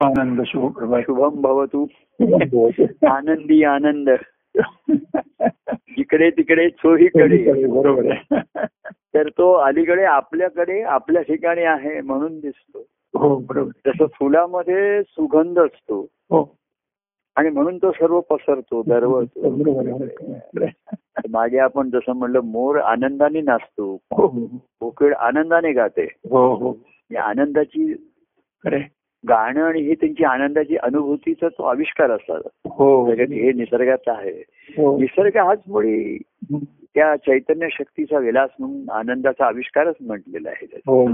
आनंद शुभम भवतु. आनंदी आनंद. इकडे तिकडे चोहीकडे बरोबर. आहे तर तो अलीकडे आपल्याकडे आपल्या ठिकाणी आहे म्हणून दिसतो. हो बरोबर. जसं फुलामध्ये सुगंध असतो. हो. आणि म्हणून तो सर्व पसरतो दरवळतो. मागे आपण जसं म्हणलं मोर आनंदाने नाचतो. हो हो कोकिळ आनंदाने गाते. हो हो. ही आनंदाची गाणं आणि ही त्यांची आनंदाची अनुभूतीचा तो आविष्कार असतात हो हे निसर्गात आहे हो निसर्ग हाच मुळी त्या चैतन्य शक्तीचा विलास म्हणून आनंदाचा आविष्कारच म्हटलेला आहे. हो.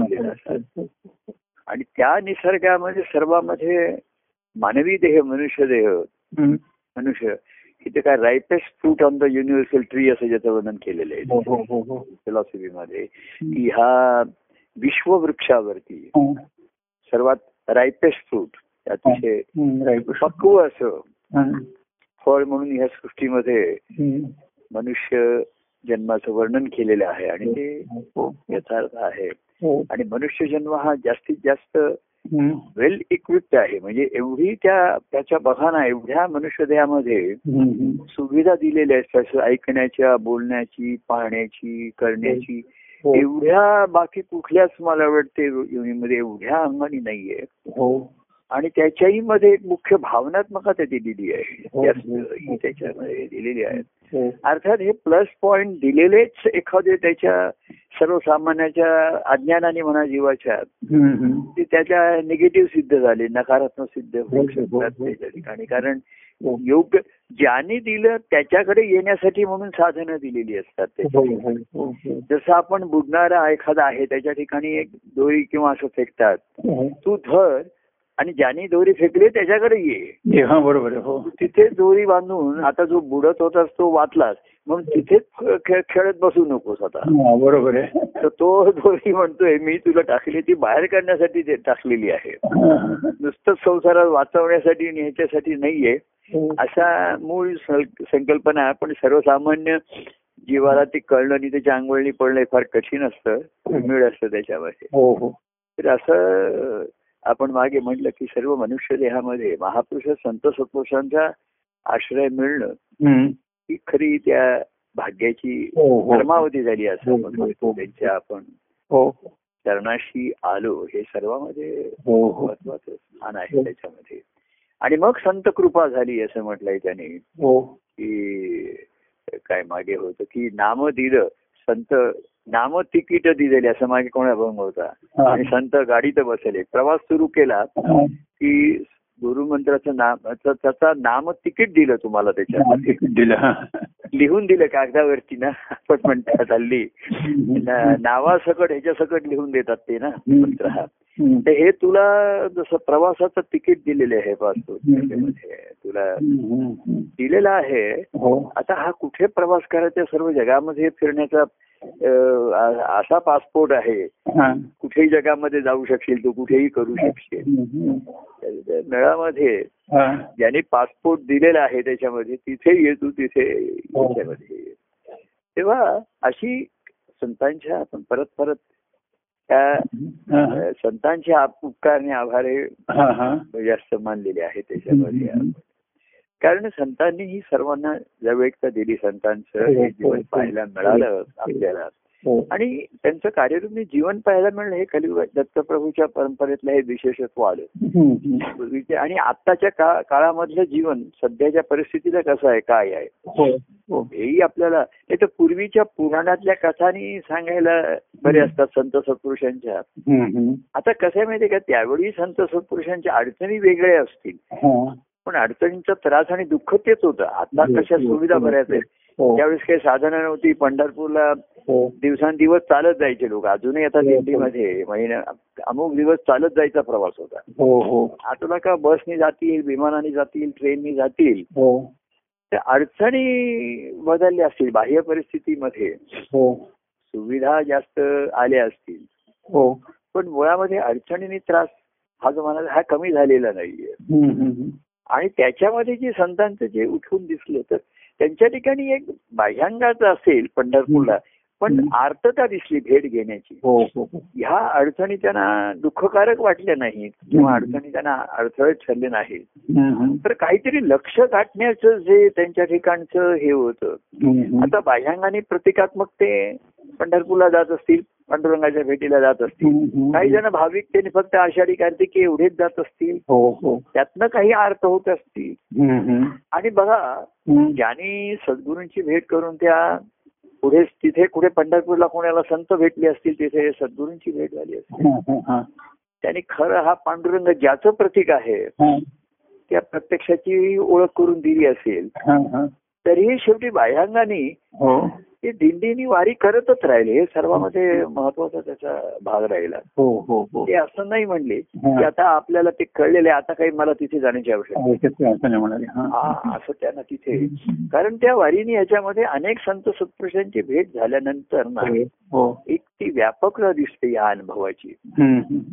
आणि त्या निसर्गामध्ये सर्वांमध्ये मानवी देह मनुष्य देह. मनुष्य इथे काय ripest fruit on the universal tree असं ज्याचं वर्णन केलेलं हो आहे हो हो हो फिलॉसॉफीमध्ये की हा विश्ववृक्षावरती हो. सर्वात रायपेस्ट फ्रूट अतिशय. पक्व असं. फळ म्हणून ह्या सृष्टीमध्ये. मनुष्य जन्माचं वर्णन केलेलं आहे आणि ते हो यथार्थ आहे हो आणि मनुष्य जन्म हा जास्तीत जास्त. वेल इक्विप्ड आहे म्हणजे एवढी त्या त्याच्या बघा ना एवढ्या मनुष्य देहामध्ये. सुविधा दिलेल्या आहेत ऐकण्याच्या बोलण्याची पाहण्याची करण्याची हो. एवढ्या बाकी कुठल्याच मला वाटते योनीमध्ये एवढ्या अंगाने नाहीये हो आणि त्याच्याही मध्ये एक मुख्य भावनात्मकता दिलेली आहे हो. ही त्याच्यामध्ये दिलेली आहे हो अर्थात हे प्लस पॉइंट दिलेलेच एखादे त्याच्या सर्वसामान्याच्या अज्ञानाने म्हणा जीवाच्या. ते त्याच्या निगेटिव्ह सिद्ध झाले नकारात्मक सिद्ध होऊ हो, हो, शकतात हो. त्याच्या ठिकाणी कारण हो. योग्य ज्याने दिलं त्याच्याकडे येण्यासाठी म्हणून साधनं दिलेली असतात हो, हो, हो. जसं आपण बुडणारा एखादा आहे त्याच्या ठिकाणी एक दोरी किंवा असं फेकतात. तू धर आणि ज्याने दोरी फेकली त्याच्याकडे ये. बरोबर हो. तिथे दोरी बांधून आता जो बुडत होतास तो वाचलास. म्हणून तिथेच खेळत बसू नकोस आता बरोबर आहे तर तो दोरी म्हणतोय मी तुला टाकली ती बाहेर काढण्यासाठी ते टाकलेली आहे. नुसतंच संसारात वाचवण्यासाठी आणि ह्याच्यासाठी नाहीये हो. अशा मूळ संकल्पना आहे. पण सर्वसामान्य जीवाला ते कळणं आणि त्याच्या अंगवळणी पडणं हे फार कठीण असतं दुर्मिळ असतं त्याच्यामध्ये हो हो तर असं आपण मागे म्हटलं की सर्व मनुष्य देहामध्ये महापुरुष संत सत्पुरुषांचा आश्रय मिळणं. ही खरी त्या भाग्याची हो हो धर्मावधी झाली असं हो, म्हणतो. त्यांच्या आपण चरणाशी आलो हे सर्वांमध्ये महत्वाचं स्थान आहे. त्याच्यामध्ये आणि मग संत कृपा झाली असं म्हटलंय त्याने की काय मागे होतं की नाम दिलं संत नाम तिकीट दिलेले असं मागे कोण अभंग होता. आणि संत गाडीत बसले प्रवास सुरू केला. की गुरुमंत्राचं नाम त्याचं- नाम तिकीट दिलं तुम्हाला तिकीट दिलं. लिहून दिलं कागदावरती ना आपण म्हणतात हल्ली नावासकट ह्याच्या सकट लिहून देतात ते ना मंत्र हा. तर हे तुला जसं प्रवासाचं तिकीट दिलेलं आहे पासपोर्ट तुला. दिलेलं आहे हो आता हा कुठे प्रवास करायचा सर्व जगामध्ये फिरण्याचा असा पासपोर्ट आहे. कुठेही जगामध्ये जाऊ शकशील तू कुठेही करू शकशील मेळामध्ये. ज्याने पासपोर्ट दिलेला आहे त्याच्यामध्ये तिथे ये तू तिथे हो. त्याच्यामध्ये. तेव्हा अशी संतांच्या आपण परत परत त्या हा. संतांचे आप- उपकार आणि आभार हे हा, हा. जास्त मानलेले आहे त्याच्यामध्ये कारण संतांनी ही सर्वांना जवळता दिली संतांचं हे जीवन पाहायला मिळालं आपल्याला हो. आणि त्यांचं कार्यरूपी जीवन पाहायला मिळणं हे कलियुगात दत्तप्रभूच्या परंपरेतलं हे विशेषत्व आलं. पूर्वीचे आणि आत्ताच्या काळामधलं जीवन सध्याच्या परिस्थितीला कसं आहे काय आहे? हो. हो. हेही आपल्याला नाही तर पूर्वीच्या पुराणातल्या कथानी सांगायला बरे असतात संत सत्पुरुषांच्या. आता कसं आहे माहितीये का? त्यावेळी संत सत्पुरुषांच्या अडचणी वेगळ्या असतील. हा. पण अडचणींचा त्रास आणि दुःख तेच होतं. आता कशा सुविधा बऱ्याच आहेत. हो त्यावेळेस काही साधनं नव्हती पंढरपूरला हो. दिवसांदिवस चालत जायचे लोक. अजूनही आता हो, हो. दिंडीमध्ये महिना अमुक दिवस चालत जायचा प्रवास होता. हो हो. आता का बसनी जातील विमानाने जातील ट्रेननी जातील? हो. त्या अडचणी बदलल्या असतील बाह्य परिस्थितीमध्ये. हो. सुविधा जास्त आल्या असतील. हो. पण मुळामध्ये अडचणीने त्रास हा जो मला हा कमी झालेला नाहीये. आणि त्याच्यामध्ये जे संतांचं जे उठून दिसलं तर त्यांच्या ठिकाणी एक बाह्यांगाचं असेल पंढरपूरला पण. आर्तता दिसली भेट घेण्याची हो हो हो ह्या अडचणी त्यांना दुःखकारक वाटल्या नाहीत किंवा. अडचणी त्यांना अडथळे ठरले नाहीत. तर काहीतरी लक्ष गाठण्याचं जे त्यांच्या ठिकाणचं हे होतं. आता बाह्यांगाने प्रतिकात्मक ते पंढरपूरला जात असतील पांडुरंगाच्या भेटीला जात असतील. काही जण भाविक त्यांनी फक्त आषाढी कार्तिकी एवढेच जात असतील हो हो त्यातनं काही अर्थ होत असतील. आणि बघा. ज्यांनी सद्गुरूंची भेट करून त्या पुढे तिथे कुठे पंढरपूरला कोणाला संत भेटले असतील तिथे सद्गुरूंची भेट झाली असतील. त्यांनी खरं हा पांडुरंग ज्याचं प्रतीक आहे त्या प्रत्यक्षाची ओळख करून दिली असेल. तरीही शेवटी बाह्यांगाने हो ते दिंडीनी वारी करतच राहिले हे सर्वांमध्ये महत्त्वाचा त्याचा भाग राहिला हो हो हो ते असं नाही म्हणले. की आता आपल्याला ते कळलेले आता काही मला तिथे जाण्याची आवश्यकता असं हा. असं त्यांना तिथे कारण त्या वारीने याच्यामध्ये अनेक संत सत्पुरुषांची भेट झाल्यानंतर ना हो एक ती व्यापक दिसते या अनुभवाची.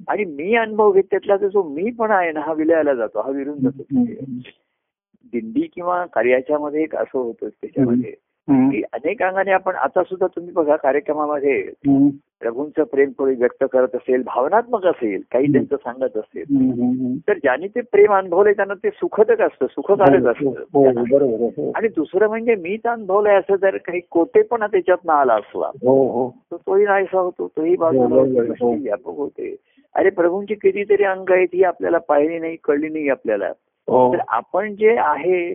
आणि मी अनुभव घेत त्यातला तो जो मी पण आहे ना हा विलयाला जातो हा विरून जातो. दिंडी किंवा कार्याच्या मध्ये एक असं होतं त्याच्यामध्ये. की अनेक अंगाने आपण आता सुद्धा तुम्ही बघा कार्यक्रमामध्ये. प्रभूंचं प्रेम कोणी व्यक्त करत असेल भावनात्मक असेल काही त्यांचं सांगत असेल. तर ज्यांनी ते प्रेम अनुभवलंय त्यांना ते सुखदक असतं सुखकारक हो, हो, असतं बरोबर आहे, हो. आणि दुसरं म्हणजे मीच अनुभवलंय असं जर काही कोटेपणा त्याच्यात आला असला हो हो तर तोही नाहीसा होतो तोही बाजूला हो. व्यापक होते अरे प्रभूंची कितीतरी अंग आहेत ही आपल्याला पाहिली नाही कळली नाही आपल्याला हो तर आपण जे आहे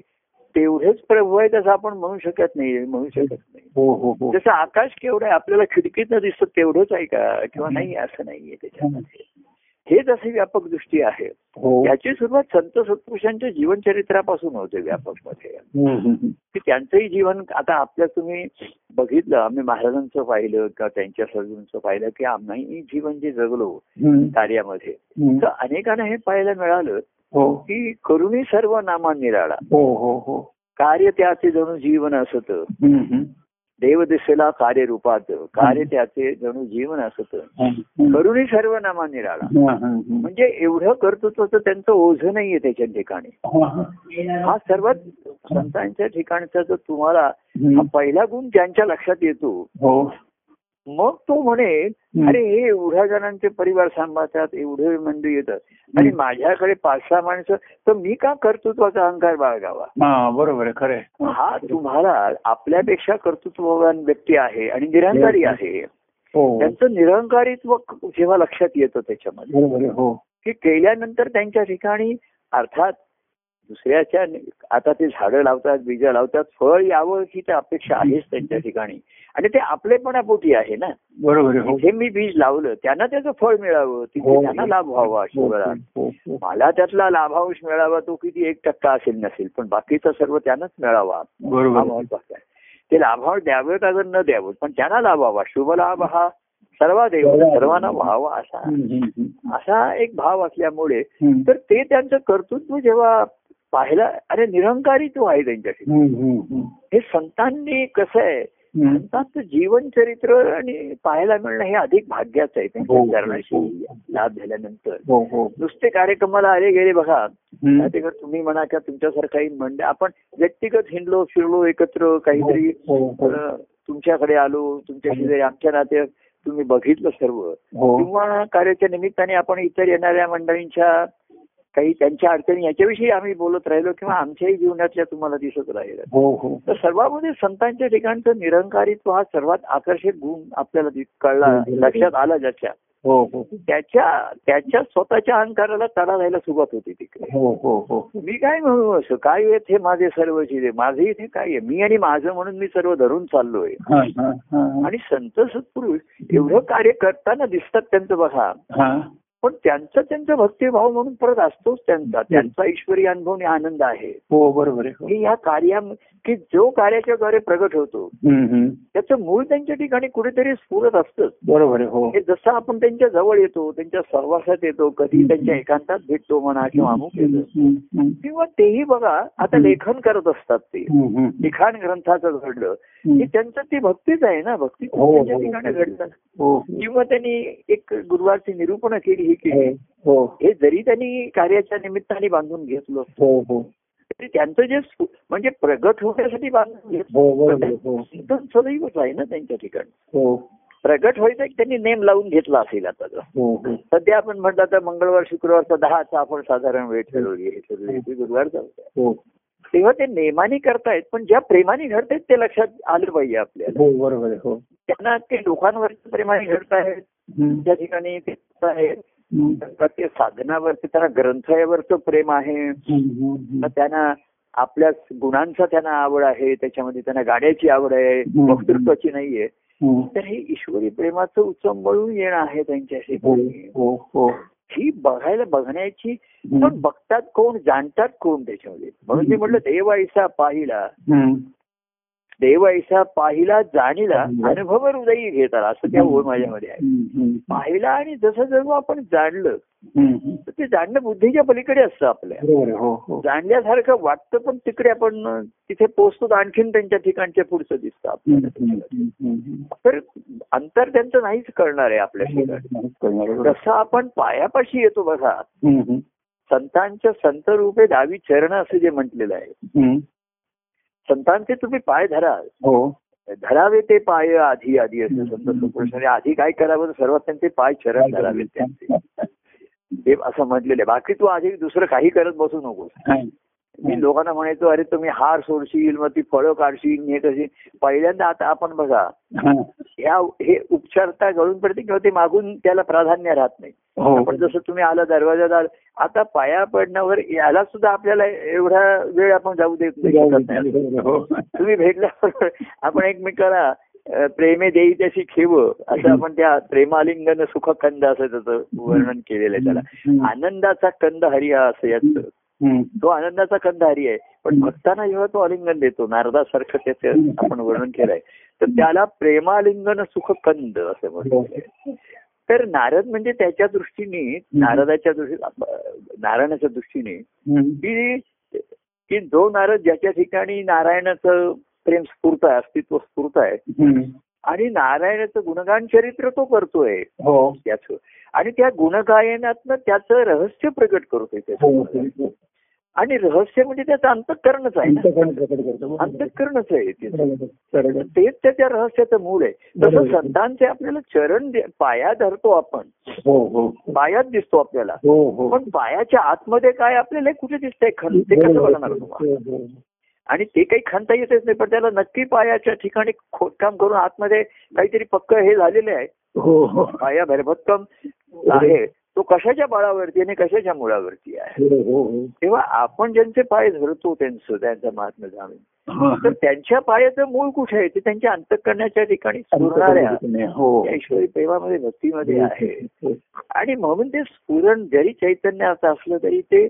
तेवढेच प्रभू आहेत असं आपण म्हणू शकत नाही म्हणू शकत नाही. हो हो हो. जसं आकाश केवढं आहे आपल्याला खिडकीतनं दिसतं तेवढंच आहे का? किंवा नाही असं नाहीये त्याच्यामध्ये. हेच अशी व्यापक दृष्टी आहे हो. याची सुरुवात संत सत्पुरुषांच्या जीवनचरित्रापासून होते व्यापकमध्ये. की त्यांचंही जीवन आता आपल्या तुम्ही बघितलं आम्ही महाराजांचं पाहिलं किंवा त्यांच्या सद्गुरूंचं पाहिलं की आम्ही जीवन जे जगलो. कार्यामध्ये. तर अनेकांना हे पाहायला मिळालं हो की करुणी सर्व नामा निराळा हो हो हो कार्य त्याचे जणू जीवन असत. देव दिसेला कार्य रूपात कार्य त्याचे जणू जीवन असत. करुणी सर्व नामा निराळा. म्हणजे एवढं कर्तृत्वाचं त्यांचं ओझं नाहीये त्याच्या ठिकाणी हा, हा. हा सर्वात संतांच्या ठिकाणचा जो तुम्हाला हा. पहिला गुण ज्यांच्या लक्षात येतो हो मग तो म्हणे अरे हे एवढ्या जणांचे परिवार सांभाळतात एवढे मंडळी येतात. आणि माझ्याकडे पाच सहा माणसं तर मी का कर्तृत्वाचा अहंकार बाळगावा? बरोबर आहे खरं. हा तुम्हाला आपल्यापेक्षा कर्तृत्ववान व्यक्ती आहे आणि निरंकारी आहे. हो. त्यांचं निरंकारित्व जेव्हा लक्षात येतं त्याच्यामध्ये. हो. की केल्यानंतर त्यांच्या ठिकाणी अर्थात दुसऱ्याच्या आता ते झाडं लावतात बीज लावतात फळ यावं ही तर अपेक्षा आहेच त्यांच्या ठिकाणी. आणि ते आपलेपणापोटी आहे ना बरोबर आहे हो जिथे मी बीज लावलं त्यांना त्याचं फळ मिळावं तिथे हो. त्यांना लाभ व्हावा हो, शिवरा हो, हो. मला त्यातला लाभांश मिळावा तो किती एक टक्का असेल नसेल पण बाकीचा सर्व त्यांनाच मिळावा हा आहे. महत्त्वाचा आहे ते लाभांश द्यावेत अगर न द्यावं पण त्यांना लाभ व्हावा शुभ लाभ हा सर्वा देव सर्वांना व्हावा असा. असा एक भाव असल्यामुळे. तर ते त्यांचं कर्तृत्व जेव्हा पाहिला अरे निरंकारित्व आहे त्यांच्या ठिकाणी हम्म, हम्म, हम्म. हे संतांनी कसं आहे संतांचं जीवन चरित्र आणि पाहायला मिळणं हे अधिक भाग्याचं आहे. त्यांच्या हो, चरणाशी हो. लाभ झाल्यानंतर. हो हो. नुसते कार्यक्रमाला आले गेले बघा. त्याच्याकडे तुम्ही म्हणा किंवा तुमच्यासारखाही मंडळ आपण व्यक्तिगत हिंडलो फिरलो एकत्र काहीतरी हो, हो. तुमच्याकडे आलो तुमच्या शेजारी आमच्या नाते तुम्ही बघितलं सर्व. हो. किंवा कार्याच्या निमित्ताने आपण इतर येणाऱ्या मंडळींच्या काही त्यांच्या अडचणी याच्याविषयी आम्ही बोलत राहिलो किंवा आमच्याही जीवनातल्या तुम्हाला दिसत राहिलं. हो हो. तर सर्वांमध्ये संतांच्या ठिकाणचं निरंकारित्व हा सर्वात आकर्षक गुण आपल्याला कळला. लक्षात आला ज्याच्या. हो त्याच्या त्याच्या स्वतःच्या अहंकाराला तडा द्यायला सुरुवात होती तिकडे. हो हो हो. मी काय म्हणू असं? काय येत हे माझे सर्व जिरे? माझे इथे काय आहे? मी आणि माझं म्हणून मी सर्व धरून चाललोय. आणि संत सत्पुरुष एवढं कार्य करताना दिसतात त्यांचं बघा. पण त्यांचं त्यांचं भक्तिभाव म्हणून परत असतोच त्यांचा त्यांचा ईश्वरी अनुभव आनंद आहे हो बरोबर आहे हो. की या कार्या की जो कार्याच्या द्वारे प्रगट होतो. त्याचं मूळ त्यांच्या ठिकाणी कुठेतरी स्फुरत असतंच बरोबर हो हे जसं आपण त्यांच्या जवळ येतो त्यांच्या सहवासात येतो कधी त्यांच्या एकांतात भेटतो म्हणा किंवा अमुक येतो. किंवा तेही बघा आता लेखन करत असतात ते. लिखाण ग्रंथाचं घडलं. की त्यांचं ती भक्तीच आहे ना भक्ती हो, त्यांच्या हो. ठिकाणी घडतात किंवा त्यांनी एक गुरुवारची निरूपण केली ही केली. हो हो. हे जरी त्यांनी कार्याच्या निमित्ताने बांधून घेतलं हो हो. तरी त्यांचं जे म्हणजे प्रगट होण्यासाठी बांधून घेतलं हो हो सदैवच आहे ना त्यांच्या ठिकाणी. हो. प्रगट व्हायचा एक त्यांनी नेम लावून घेतला असेल आता सध्या आपण म्हटलं तर मंगळवार शुक्रवारचा दहाचा आपण साधारण वेळ ठरवली आहे. ठरवली आहे. गुरुवार चालतंय हो. तेव्हा ते नेमाने करतायत पण ज्या प्रेमाने घडतायत ते लक्षात आलं पाहिजे आपल्याला. बरोबर आहे हो. त्यांना ते लोकांवर प्रेमाने घडतायत. त्या ठिकाणी ते आहेत प्रत्येक साधनावरती त्यांना ग्रंथावरचं प्रेम आहे. त्यांना आपल्या गुणांचा त्यांना आवड आहे त्याच्यामध्ये त्यांना गाड्याची आवड आहे. वक्तृत्वाची नाहीये. हम्म. तर हे ईश्वरी प्रेमाचं उचंबळून येणं आहे त्यांच्याशी हो हो हो. ही बघायला बघण्याची पण. बघतात कोण जाणतात कोण त्याच्यामध्ये? म्हणून मी म्हटलं देवाईसा पाहिला. हम्म. देवाईसा पाहिला जाणीला. अनुभव हृदयी घेतात असं त्या ओळ माझ्यामध्ये आहे. पाहिला आणि जसं जसं आपण जाणलं. तर ते जाणणं बुद्धीच्या पलीकडे असतं आपल्या हो हो जाणल्यासारखं वाटतं पण तिकडे आपण तिथे पोहोचतो तर आणखीन त्यांच्या ठिकाणच्या पुढचं दिसतं. आपल्याला. तर अंतर त्यांचं नाहीच करणार आहे आपल्या ठिकाणी. जसं आपण पायापाशी येतो बघा. संतांच्या संत रूपे डावी चरण असं जे म्हटलेलं आहे. संतांचे तुम्ही पाय धरा हो. धरावे ते पाय आधी आधी असं संत सुपुरुषाने. आधी काय करावं? सर्वात त्यांचे पाय चरण धरावेत त्यांचे. असं म्हटलेलं बाकी तू आधी दुसरं काही करत बसू नकोस. मी लोकांना म्हणायचो अरे तुम्ही हार सोडशील मग ती फळं काढशील हे कशी पहिल्यांदा आता आपण बघा. ह्या हे उपचारता गळून पडते किंवा ते मागून त्याला प्राधान्य राहत नाही. हो. आपण जसं तुम्ही आला दरवाजादार आता पाया पडण्यावर याला सुद्धा आपल्याला एवढा वेळ आपण जाऊ देत नाही. हो. तुम्ही भेटल्याबरोबर आपण एकमेकाला प्रेमे देई त्याशी खेव. असं आपण त्या प्रेमालिंगन सुख कंद असं त्याचं वर्णन केलेलं आहे त्याला. आनंदाचा कंद हरी हा असं याचं. तो आनंदाचा कंद हरी आहे. पण भक्तांना जेव्हा तो आलिंगन देतो नारदासारखं त्याचं आपण वर्णन केलंय तर त्याला प्रेमालिंगन सुख कंद असं म्हणतो तर नारद म्हणजे त्याच्या दृष्टीने नारदाच्या दृष्टी नारायणाच्या दृष्टीने. की की जो नारद ज्याच्या ठिकाणी नारायणाचं प्रेम स्फूर्त आहे अस्तित्व स्फूर्त आहे. आणि नारायणाचं गुणगान चरित्र तो करतोय. हो. त्याचं. आणि त्या गुणगायनातनं त्याचं रहस्य प्रकट करतोय हो त्याचं आणि रहस्य म्हणजे त्याचं अंतकरणच आहे. अंतकरणच आहे त्याचं. तेच त्याच्या रहस्याचं मूळ आहे. तसं. संतांचे आपल्याला चरण पाया धरतो आपण. हो हो. पायात दिसतो आपल्याला. हो हो. पण पायाच्या आतमध्ये काय आपल्याला कुठे दिसतंय? खरं ते कसं बघणार तुम्हाला? हो, हो. आणि ते काही खणता येतच नाही पण त्याला नक्की पायाच्या ठिकाणी खोदकाम करून आतमध्ये काहीतरी पक्क हे झालेले आहे. हो हो. पाया भरभक्कम आहे. तो कशाच्या बळावरती आणि कशाच्या मुळावरती आहे? हो. तेव्हा आपण ज्यांचे पाय धरतो त्यांचं त्यांचं महात्मा जाणून. तर त्यांच्या पायाचं मूळ कुठे आहे? ते त्यांच्या अंतकरणाच्या ठिकाणी स्फुरणाऱ्या हो. ईश्वरी प्रेमामध्ये भक्तीमध्ये आहे. आणि म्हणून ते स्फुरण जरी चैतन्याचं असलं तरी ते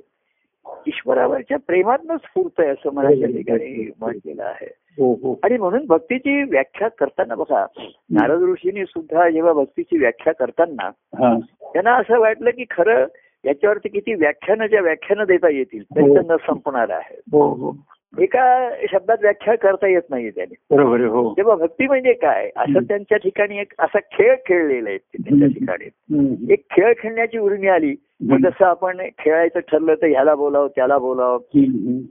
ईश्वरावरच्या प्रेमातनं स्फूर्त आहे असं मला या ठिकाणी म्हटलेलं आहे. हो हो. आणि म्हणून भक्तीची व्याख्या करताना बघा नारद ऋषींनी सुद्धा जेव्हा भक्तीची व्याख्या करताना हा. त्यांना असं वाटलं की खरं याच्यावरती किती व्याख्यानं ज्या व्याख्यानं देता येतील तरी हो. न संपणार आहे. हो हो. एका शब्दात व्याख्या करता येत नाही त्याने. बरोबर हो. तेव्हा भक्ती म्हणजे काय? असं त्यांच्या ठिकाणी एक असा खेळ खेळलेला आहे त्यांच्या ठिकाणी. एक खेळ खेळण्याची उर्मी आली. मग जसं आपण खेळायचं ठरलं तर ह्याला बोलाव त्याला बोलाव.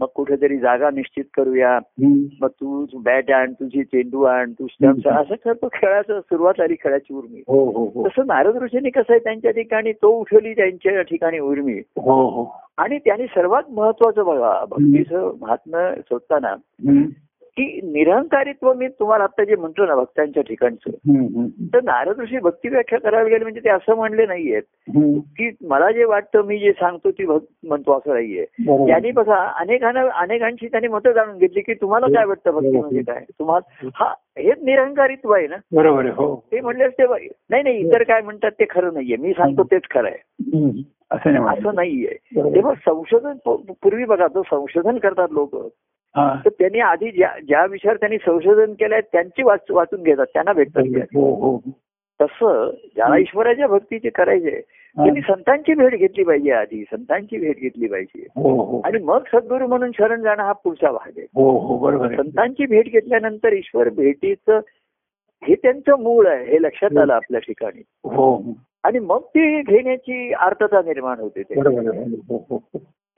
मग कुठेतरी जागा निश्चित करूया. मग तू बॅट आण तुझी चेंडू आण तू स्टम्प असं करतो. खेळाचं सुरुवात आली खेळाची उर्मी. हो हो हो. तसं नारद ऋषींनी कसं आहे त्यांच्या ठिकाणी तो उठवली त्यांच्या ठिकाणी उर्मी. आणि त्यांनी सर्वात महत्वाचं बघा भक्तीचं महात्म्य हम्म. की निरहंकारित्व मी तुम्हाला आता जे म्हणतो ना भक्तांच्या ठिकाणचं. तर नारद ऋषी भक्ती व्याख्या करायला गेले म्हणजे ते असं म्हणले नाहीयेत. की मला जे वाटतं मी जे सांगतो ती भक्त म्हणतो असं नाहीये. त्यांनी बघा अनेकांना अनेकांची त्यांनी मतं जाणून घेतली की तुम्हाला काय वाटतं भक्ती म्हणजे काय तुम्हाला हा हेच निरहंकारित्व आहे ना बरोबर हो ते म्हणले असते नाही नाही इतर काय म्हणतात ते खरं नाहीये मी सांगतो तेच खरं आहे. असं नाहीये. तेव्हा संशोधन पूर्वी बघा तो संशोधन करतात लोक. हा. तर त्यांनी आधी ज्या ज्या विषयावर त्यांनी संशोधन केलंय त्यांची वाच वाचून घेतात. त्यांना भेटतात हो हो तसं ज्याला ईश्वराच्या भक्तीचे करायचे त्यांनी संतांची भेट घेतली पाहिजे आधी. संतांची भेट घेतली पाहिजे. हो हो. आणि मग सद्गुरू म्हणून शरण जाणं हा पुढचा भाग आहे. हो हो संतांची भेट घेतल्यानंतर ईश्वर भेटीचं हे त्यांचं मूळ आहे हे लक्षात आलं आपल्या ठिकाणी. हो. आणि मग ती घेण्याची आर्थता निर्माण होते आहे हो हो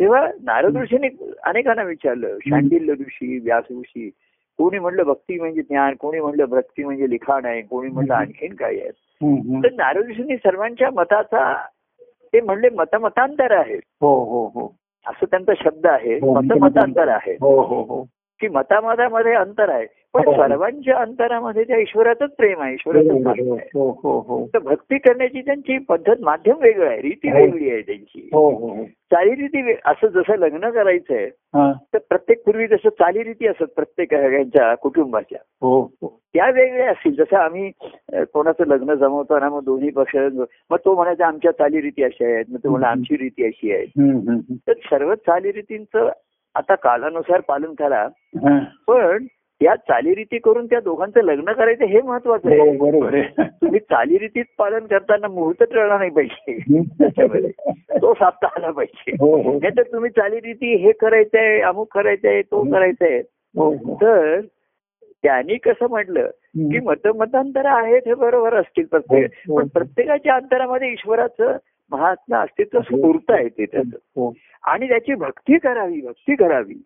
तेव्हा नारद ऋषीने अनेकांना विचारलं शांडिल्य ऋषी व्यास ऋषी कोणी म्हणलं भक्ती म्हणजे ज्ञान कोणी म्हणलं भक्ती म्हणजे लिखाण आहे कोणी म्हणलं. आणखीन काय आहे. तर नारद ऋषींनी सर्वांच्या मताचा ते म्हणले मतमतांतर आहे. हो हो हो. असं त्यांचा शब्द आहे हो, मतमतांतर. आहे. हो हो हो. की मतामतामध्ये अंतर आहे. पण हो. सर्वांच्या अंतरामध्ये त्या ईश्वराचंच प्रेम आहे ईश्वराचं हो हो तर भक्ती करण्याची त्यांची पद्धत माध्यम वेगळं आहे रीती. वेगळी आहे त्यांची. चालीरीती असं जसं लग्न करायचंय तर प्रत्येक पूर्वी जसं चालीरीती असत प्रत्येक यांच्या कुटुंबाच्या. त्या वेगळ्या असतील. जसं आम्ही कोणाचं लग्न जमवताना मग दोन्ही पक्ष मग तो म्हणायचा आमच्या चालीरीती अशा आहेत. मग तो म्हणा आमची रीती अशी आहे. तर सर्व चालीरीतींचं आता कालानुसार पालन करा. हा. पण त्या चालीरीती करून त्या दोघांचं लग्न करायचं हे महत्वाचं हो आहे बरोबर आहे. तुम्ही चालीरीतीत पालन करताना मुहूर्त टळला नाही पाहिजे. तो साधता आला पाहिजे. हो हो. नाही तर तुम्ही चालीरीती हे करायचंय अमुक करायचंय तो करायचंय. हो हो. तर त्यांनी कसं म्हटलं की मतमतांतर आहेत हे बरोबर असतील प्रत्येक. हो, हो. पण प्रत्येकाच्या अंतरामध्ये ईश्वराचं महात्मा अस्तित्व स्फूर्त आहे ते त्याचं. हो. आणि त्याची भक्ती करावी भक्ती करावी.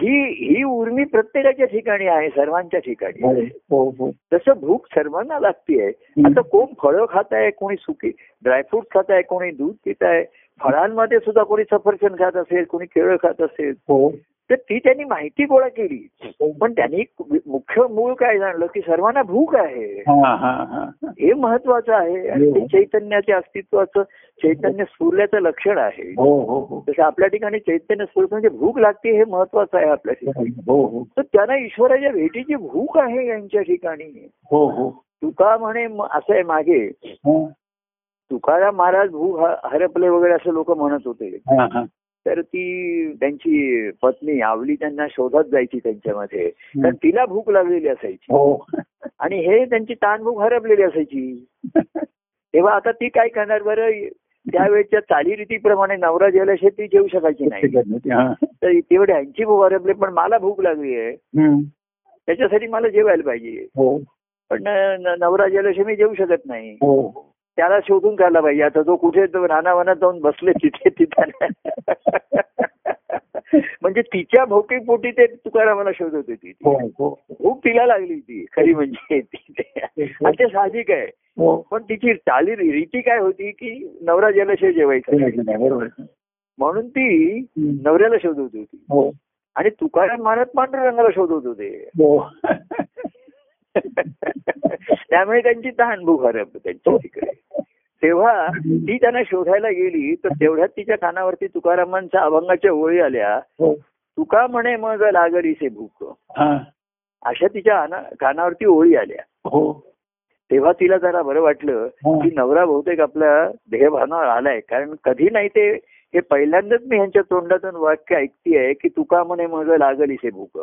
ही ही उर्मी प्रत्येकाच्या ठिकाणी आहे सर्वांच्या ठिकाणी हो आहे. हो हो. जसं भूक सर्वांना लागतीये आता कोण फळं खात आहे कोणी सुकी ड्रायफ्रूट खात आहे कोणी दूध पित आहे फळांमध्ये सुद्धा कोणी सफरचंद खात असेल कोणी केळं खात असेल. हो. तर ती त्यांनी माहिती गोळा केली. पण त्यांनी मुख्य मूळ काय जाणलं की सर्वांना भूक आहे. हा हा हा. हे महत्वाचं आहे. आणि ते चैतन्याच्या अस्तित्वाचं चैतन्य स्फुरल्याचं लक्षण आहे. हो हो हो. जसं आपल्या ठिकाणी चैतन्य स्फूर्त म्हणजे भूक लागते हे महत्वाचं आहे आपल्या ठिकाणी. हो हो तर त्यांना ईश्वराच्या भेटीची भूक आहे यांच्या ठिकाणी. हो हो. तुका म्हणे असं आहे मागे. हा. तुकाराम महाराज भूक ह- हरपले वगैरे असं लोक म्हणत होते. हा हा. तर ती त्यांची पत्नी आवली त्यांना शोधत जायची त्यांच्यामध्ये. तर तिला भूक लागलेली असायची. हो. आणि हे त्यांची ताण भूक हरपलेली असायची. तेव्हा आता ती काय करणार बरं? त्यावेळेच्या चालीरीतीप्रमाणे नवरा जेवल्याशिवाय ती जेवू शकायची नाही. तर तेवढे यांची भूक हरपली पण मला भूक लागली आहे. त्याच्यासाठी मला जेवायला पाहिजे. हो. पण नवरा जेवल्याशिवाय मी जेवू शकत नाही. हो. त्याला शोधून काढला पाहिजे. आता तो कुठे रानावनात जाऊन बसले तिथे तिथे. म्हणजे तिच्या भोवतीपोटी ते तुकारामाला शोधत होती ती. हो हो. भूक तिला लागली ती खरी म्हणजे ती. आणि ते साहजिक आहे. हो. पण तिची चाली रीती काय होती की नवरा जेवल्याशिवाय जेवायचं? म्हणून ती. नवऱ्याला शोधत होती. हो. आणि तुकाराम महाराज पांडुरंगाला शोधत होते. हो. त्यामुळे त्यांची तहान भूक हरप त्यांच्या तिकडे. तेव्हा ती त्यांना शोधायला गेली तर तेवढ्यात तिच्या कानावरती तुकारामांच्या अभंगाच्या ओळी आल्या. हो. तुका म्हणे मग लागरीसे भूक. अशा तिच्या कानावरती ओळी आल्या. हो. तेव्हा तिला जरा बरं वाटलं. की नवरा बहुतेक आपल्या देहभानावर आलाय. कारण कधी नाही ते हे पहिल्यांदाच मी ह्यांच्या तोंडातून वाक्य ऐकतीये की तुका म्हणे मग लागलीसे भूक.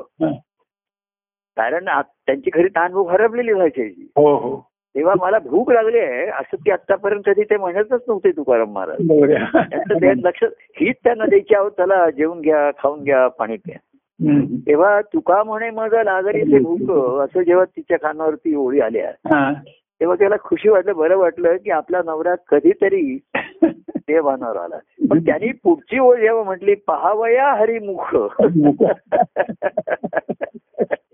कारण त्यांची खरी ताण भूक हरपलेली व्हायची. हो हो. तेव्हा मला भूक लागली आहे असं ती आतापर्यंत कधी ते म्हणतच नव्हते तुकाराम महाराज. त्यांचं ते लक्ष हीच त्यांना द्यायची आहोत चला जेवून घ्या खाऊन घ्या पाणी प्या. तेव्हा तुका म्हणे मग लागरीचे भूक. असं जेव्हा तिच्या कानावरती ओळी आल्या हा. तेव्हा त्याला खुशी वाटलं बरं वाटलं की आपला नवरा कधीतरी देवानावर आला. पण त्यांनी पुढची ओळ जेव्हा म्हटली पहावया हरिमुख.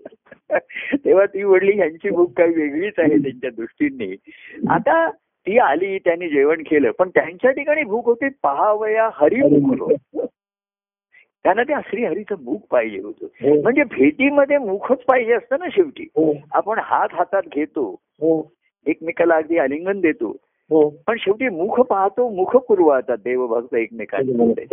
तेव्हा ती वडली ह्यांची भूक काही वेगळीच आहे त्यांच्या दृष्टीने. आता ती आली त्यांनी जेवण केलं पण त्यांच्या ठिकाणी भूक होती पहावया हरिमुख त्यांना त्या श्रीहरीचं मुख पाहिजे होतं. म्हणजे भेटीमध्ये मुखच पाहिजे असतं ना शेवटी. हो. आपण हात हातात घेतो हो. एकमेकाला अगदी आलिंगन देतो. हो. पण शेवटी मुख पाहतो मुख पुरवतात देवभक्त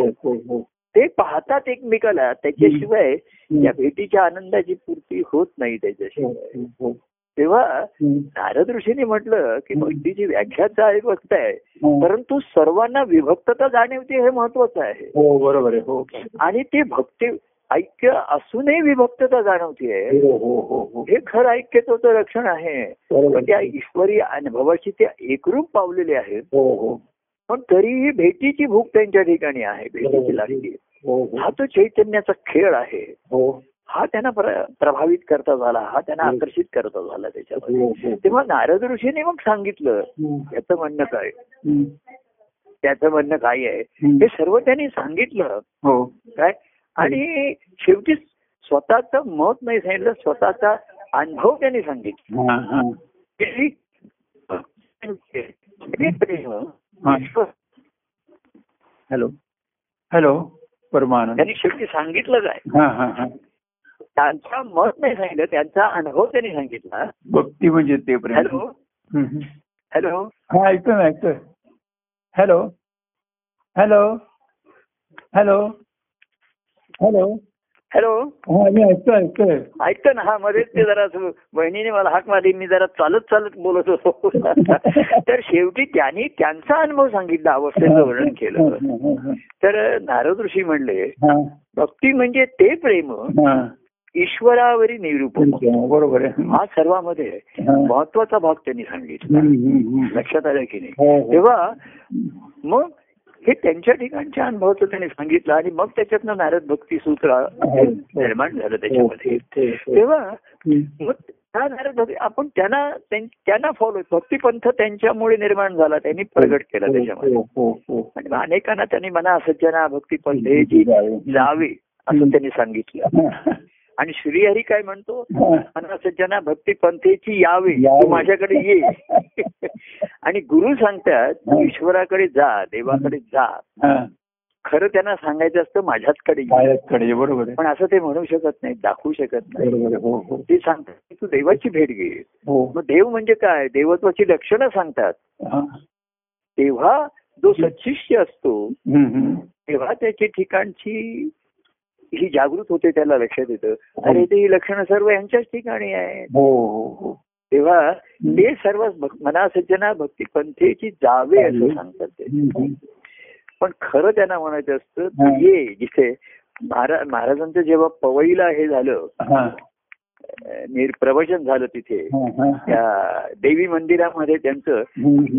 हो हो हो. ते पाहतात एकमेकाला. त्याच्याशिवाय या भेटीच्या आनंदाची पूर्ती होत नाही त्याच्याशिवाय. हो तेव्हा हम्म. नारद ऋषीने म्हटलं की भक्तीची व्याख्याचा आहे हो. परंतु सर्वांना विभक्तता जाणीवते हे महत्वाचं आहे. हो बरोबर आहे. हो. आणि ते भक्ती ऐक्य असूनही विभक्तता जाणवते. हो हो हो हो. हे खरं ऐक्यत्वाचं रक्षण आहे. त्या ईश्वरी अनुभवाची ते एकरूप पावलेले आहेत. हो हो. पण तरीही भेटीची भूक त्यांच्या ठिकाणी आहे. भेटीची लागली हो हा तो चैतन्याचा खेळ आहे. हो. हा त्यांना प्र- प्रभावित करता झाला. हा त्यांना आकर्षित करता झाला त्याच्यामध्ये. हो हो. तेव्हा नारद ऋषीने मग सांगितलं. याचं म्हणणं काय. त्याचं म्हणणं काय आहे. हे सर्व त्यांनी सांगितलं. हो. काय? आणि शेवटी स्वतःच मत नाही सांगितलं स्वतःचा अनुभव त्यांनी सांगितला. हा, हा. हे. हा. हॅलो. हॅलो. परमानंद. त्यांनी शेवटी सांगितलं काय हा हा हा. त्यांचा मत नाही सांगितलं त्यांचा अनुभव त्यांनी सांगितला. भक्ती म्हणजे ते प्रेम. हॅलो. हॅलो? हा ऐकतोय ना ऐकतोय. Hello? Hello? Hello? Hello? Hello. हा मी ऐकतोय ऐकतोय. ऐकतं ना हा मध्येच ते जरा बहिणीने मला हाक मारली मी जरा चालत चालत बोलत होतो. तर शेवटी त्यांनी त्यांचा अनुभव सांगितला अवस्थेचं वर्णन केलं. तर नारद ऋषी म्हणले भक्ती म्हणजे ते प्रेम. ईश्वरावरी निरूपण बरोबर आहे. हा सर्वांमध्ये. महत्त्वाचा भाग त्यांनी सांगितला. लक्षात आलं की नाही. हो, हो. तेव्हा मग हे त्यांच्या ठिकाणच्या अनुभवाचं त्यांनी सांगितलं आणि मग त्याच्यातनं नारद भक्ती सूत्र निर्माण झालं त्याच्यामध्ये. ते- तेव्हा. मग त्या नारद भक्ती आपण त्यांना त्यां- त्यांना फॉलो भक्तीपंथ त्यांच्यामुळे निर्माण झाला त्यांनी प्रगट केला त्याच्यामध्ये. हो, हो, हो. आणि अनेकांना त्यांनी मना सज्जना भक्तीपंथेची जावी असं त्यांनी सांगितलं. आणि श्रीहरी काय म्हणतो? सज्जना भक्तीपंथेची यावे यावे. तू माझ्याकडे ये. आणि गुरु सांगतात तू ईश्वराकडे जा देवाकडे जा. खरं त्यांना सांगायचं असतं माझ्याचकडे बरोबर पण असं ते म्हणू शकत नाही दाखवू शकत नाही हो हो. ते सांगतात की तू देवाची भेट घे. हो. मग देव म्हणजे काय? देवत्वाची लक्षणं सांगतात. हा. तेव्हा जो सच्शिष्य असतो. तेव्हा त्याची ठिकाणची ही जागृत होते त्याला लक्षात येतं. अरे ते ही लक्षणं सर्व यांच्याच ठिकाणी आहेत. हो हो हो. तेव्हा ते सर्व भक- मना सज्जना भक्ती पंथेची जावे असं सांगतात ते. पण खरं त्यांना म्हणायचं असतं तू. ये जिथे महाराज महाराजांचं जेव्हा पवईला हे झालं प्रवचन झालं तिथे हा, हा. त्या देवी मंदिरामध्ये त्यांचं.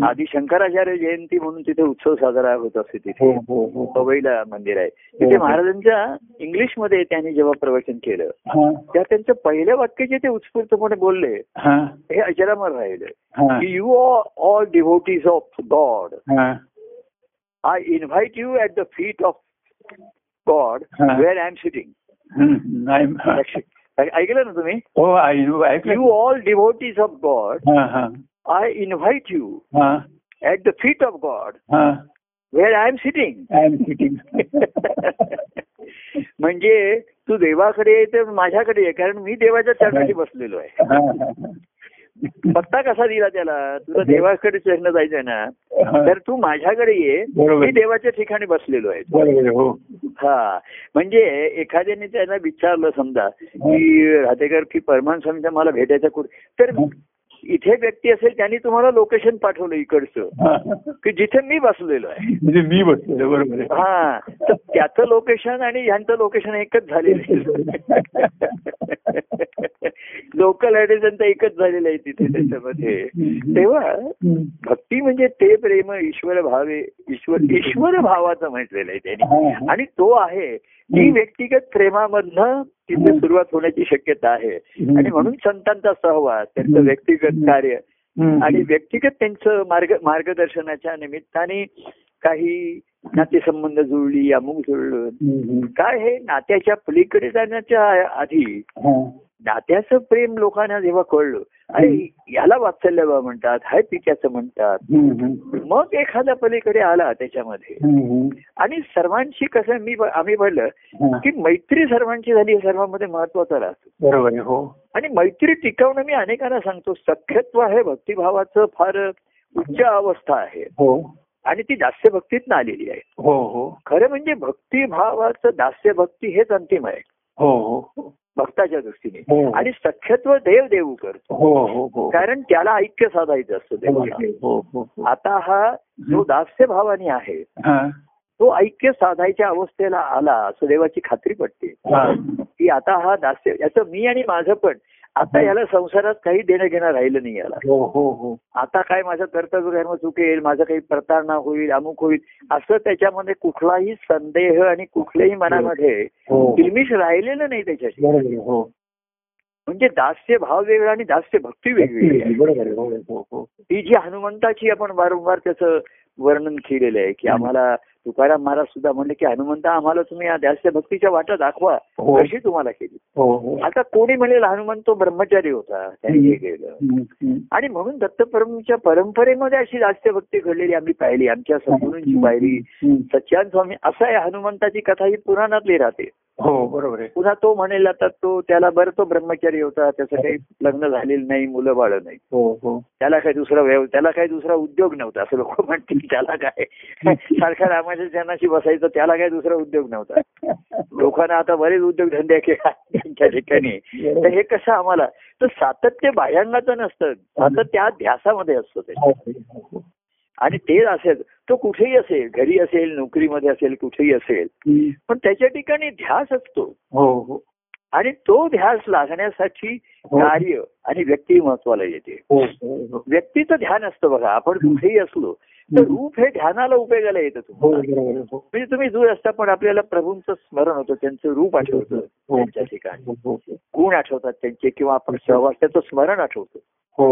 आधी शंकराचार्य जयंती म्हणून तिथे उत्सव साजरा होत असते हो तिथे हो हो पवईला मंदिर आहे तिथे महाराजांच्या इंग्लिशमध्ये त्यांनी जेव्हा प्रवचन केलं हा. त्या त्यांचं पहिलं वाक्य जे ते उत्स्फूर्तपणे बोलले हा. हे अजरामर राहिलं हा. की you are all devotees of God हा. I invite you at the feet of God हा. वेअर आय एम सिटिंग ऐकलं ना तुम्ही? हो you all devotees of God I invite you at the feet of God where I am sitting I am sitting म्हणजे तू देवाकडे तर माझ्याकडे ये कारण मी देवाच्या चरणाशी बसलेलो आहे. पत्ता कसा दिला त्याला? तुला देवाकडे चरण जायचंय ना तर तू माझ्याकडे ये. मी देवाच्या ठिकाणी बसलेलो आहे. हो. हा. म्हणजे एखाद्याने त्याला विचारलं समजा की राधेकर की परमान स्वामीचा मला भेटायचं कुठे? तर इथे व्यक्ती असेल त्यांनी तुम्हाला लोकेशन पाठवलं इकडचं. की जिथे मी बसलेलो आहे म्हणजे मी बसलो बरोबर आहे हा तर त्याचं लोकेशन आणि ह्यांचं लोकेशन एकच झालेलं आहे लोकल ऍड्रेस एकच झालेलं आहे तिथे त्याच्यामध्ये तेव्हा. भक्ती म्हणजे ते प्रेम ईश्वर भावे ईश्वर ईश्वर भावाचं म्हटलेलं आहे त्यांनी. आणि तो आहे ती व्यक्तिगत प्रेमामधनं तिथे सुरुवात होण्याची शक्यता आहे आणि म्हणून संतांचा सहवास त्यांचं व्यक्तिगत कार्य. आणि व्यक्तिगत त्यांचं मार्ग मार्गदर्शनाच्या निमित्ताने काही नातेसंबंध जुळली अमुक जुळलं. काय हे नात्याच्या पलीकडे जाण्याच्या आधी. नात्याचं प्रेम लोकांना जेव्हा कळलं अरे याला वात्सल्य म्हणतात हाय पित्याचं म्हणतात. मग एखादा पलीकडे आला त्याच्यामध्ये. आणि सर्वांशी कसं मी आम्ही म्हणलं. की मैत्री सर्वांची झाली हे सर्वांमध्ये महत्वाचं राहतं. बरोबर हो. आणि मैत्री टिकवणं मी अनेकांना सांगतो सख्यत्व हे भक्तिभावाचं फार उच्च अवस्था आहे. हो. आणि ती दास्य भक्तीतनं आलेली आहे. हो हो. खरं म्हणजे भक्तिभावाचं दास्य भक्ती हेच अंतिम आहे. हो हो. भक्ताच्या दृष्टीने. हो. आणि सख्यत्व देव देऊ करतो. हो हो कारण त्याला ऐक्य साधायचं असतं देवाला. आता हा जो दास्य भावाने आहे हा. तो ऐक्य साधायच्या अवस्थेला आला असं देवाची खात्री पडते की आता हा दास्य याचं मी आणि माझं पण आता याला संसारात काही देणं घेणं राहिलं नाही याला. हो हो हो. आता काय माझं कर्तव्य कर्म चुकेल माझं काही प्रतारणा होईल अमुक होईल असं त्याच्यामध्ये कुठलाही संदेह आणि कुठल्याही मनामध्ये किलमिश राहिलेलं नाही त्याच्याशी. हो. म्हणजे दास्य भाव वेगळा आणि दास्य भक्ती वेगळी बरोबर हो हो हो. ती जी हनुमंताची आपण वारंवार त्याचं वर्णन केलेलं आहे की आम्हाला तुकाराम महाराज सुद्धा म्हणले की हनुमंता आम्हाला तुम्ही या दास्य भक्तीच्या वाटा दाखवा हो. कशी तुम्हाला केली. हो हो. आता कोणी म्हणेल हनुमंत तो ब्रह्मचारी होता त्याने हे केलं. आणि म्हणून दत्तप्रभूंच्या परंपरेमध्ये अशी दास्य भक्ती घडलेली आम्ही पाहिली आमच्या सद्गुरूंची पाहिली. सच्चान स्वामी असं आहे हनुमंताची कथा ही पुराणातली राहते. हो बरोबर आहे. पुन्हा तो म्हणेल आता तो त्याला बरं तो ब्रह्मचारी होता त्याचं काही लग्न झालेलं नाही मुलं बाळ नाही हो हो. त्याला काही दुसरा व्यव त्याला काही दुसरा उद्योग नव्हता असं लोक म्हणतील त्याला काय? सारखा रामाच्या जनाशी बसायचं त्याला काही दुसरा उद्योग नव्हता. लोकांना आता बरेच उद्योग धंदे केला त्यांच्या ठिकाणी. तर हे कसं आम्हाला? तर सातत्य बाह्यांगाचं नसतं. सातत्य त्या ध्यासामध्ये असतं ते. हो, हो, हो. आणि ते असेल तो कुठेही असेल घरी असेल नोकरीमध्ये असेल कुठेही असेल. पण त्याच्या ठिकाणी ध्यास असतो. हो हो. आणि तो ध्यास लागण्यासाठी हो. कार्य आणि व्यक्ती महत्वाला येते. व्यक्तीचं ध्यान असतं बघा आपण कुठेही असलो तर रूप हे ध्यानाला उपयोगाला येतं म्हणजे तुम्ही दूर असता पण आपल्याला प्रभूंचं स्मरण होतं त्यांचं रूप आठवतं. त्यांच्या ठिकाणी. गुण आठवतात त्यांचे किंवा आपण सहवास त्याचं स्मरण आठवतं.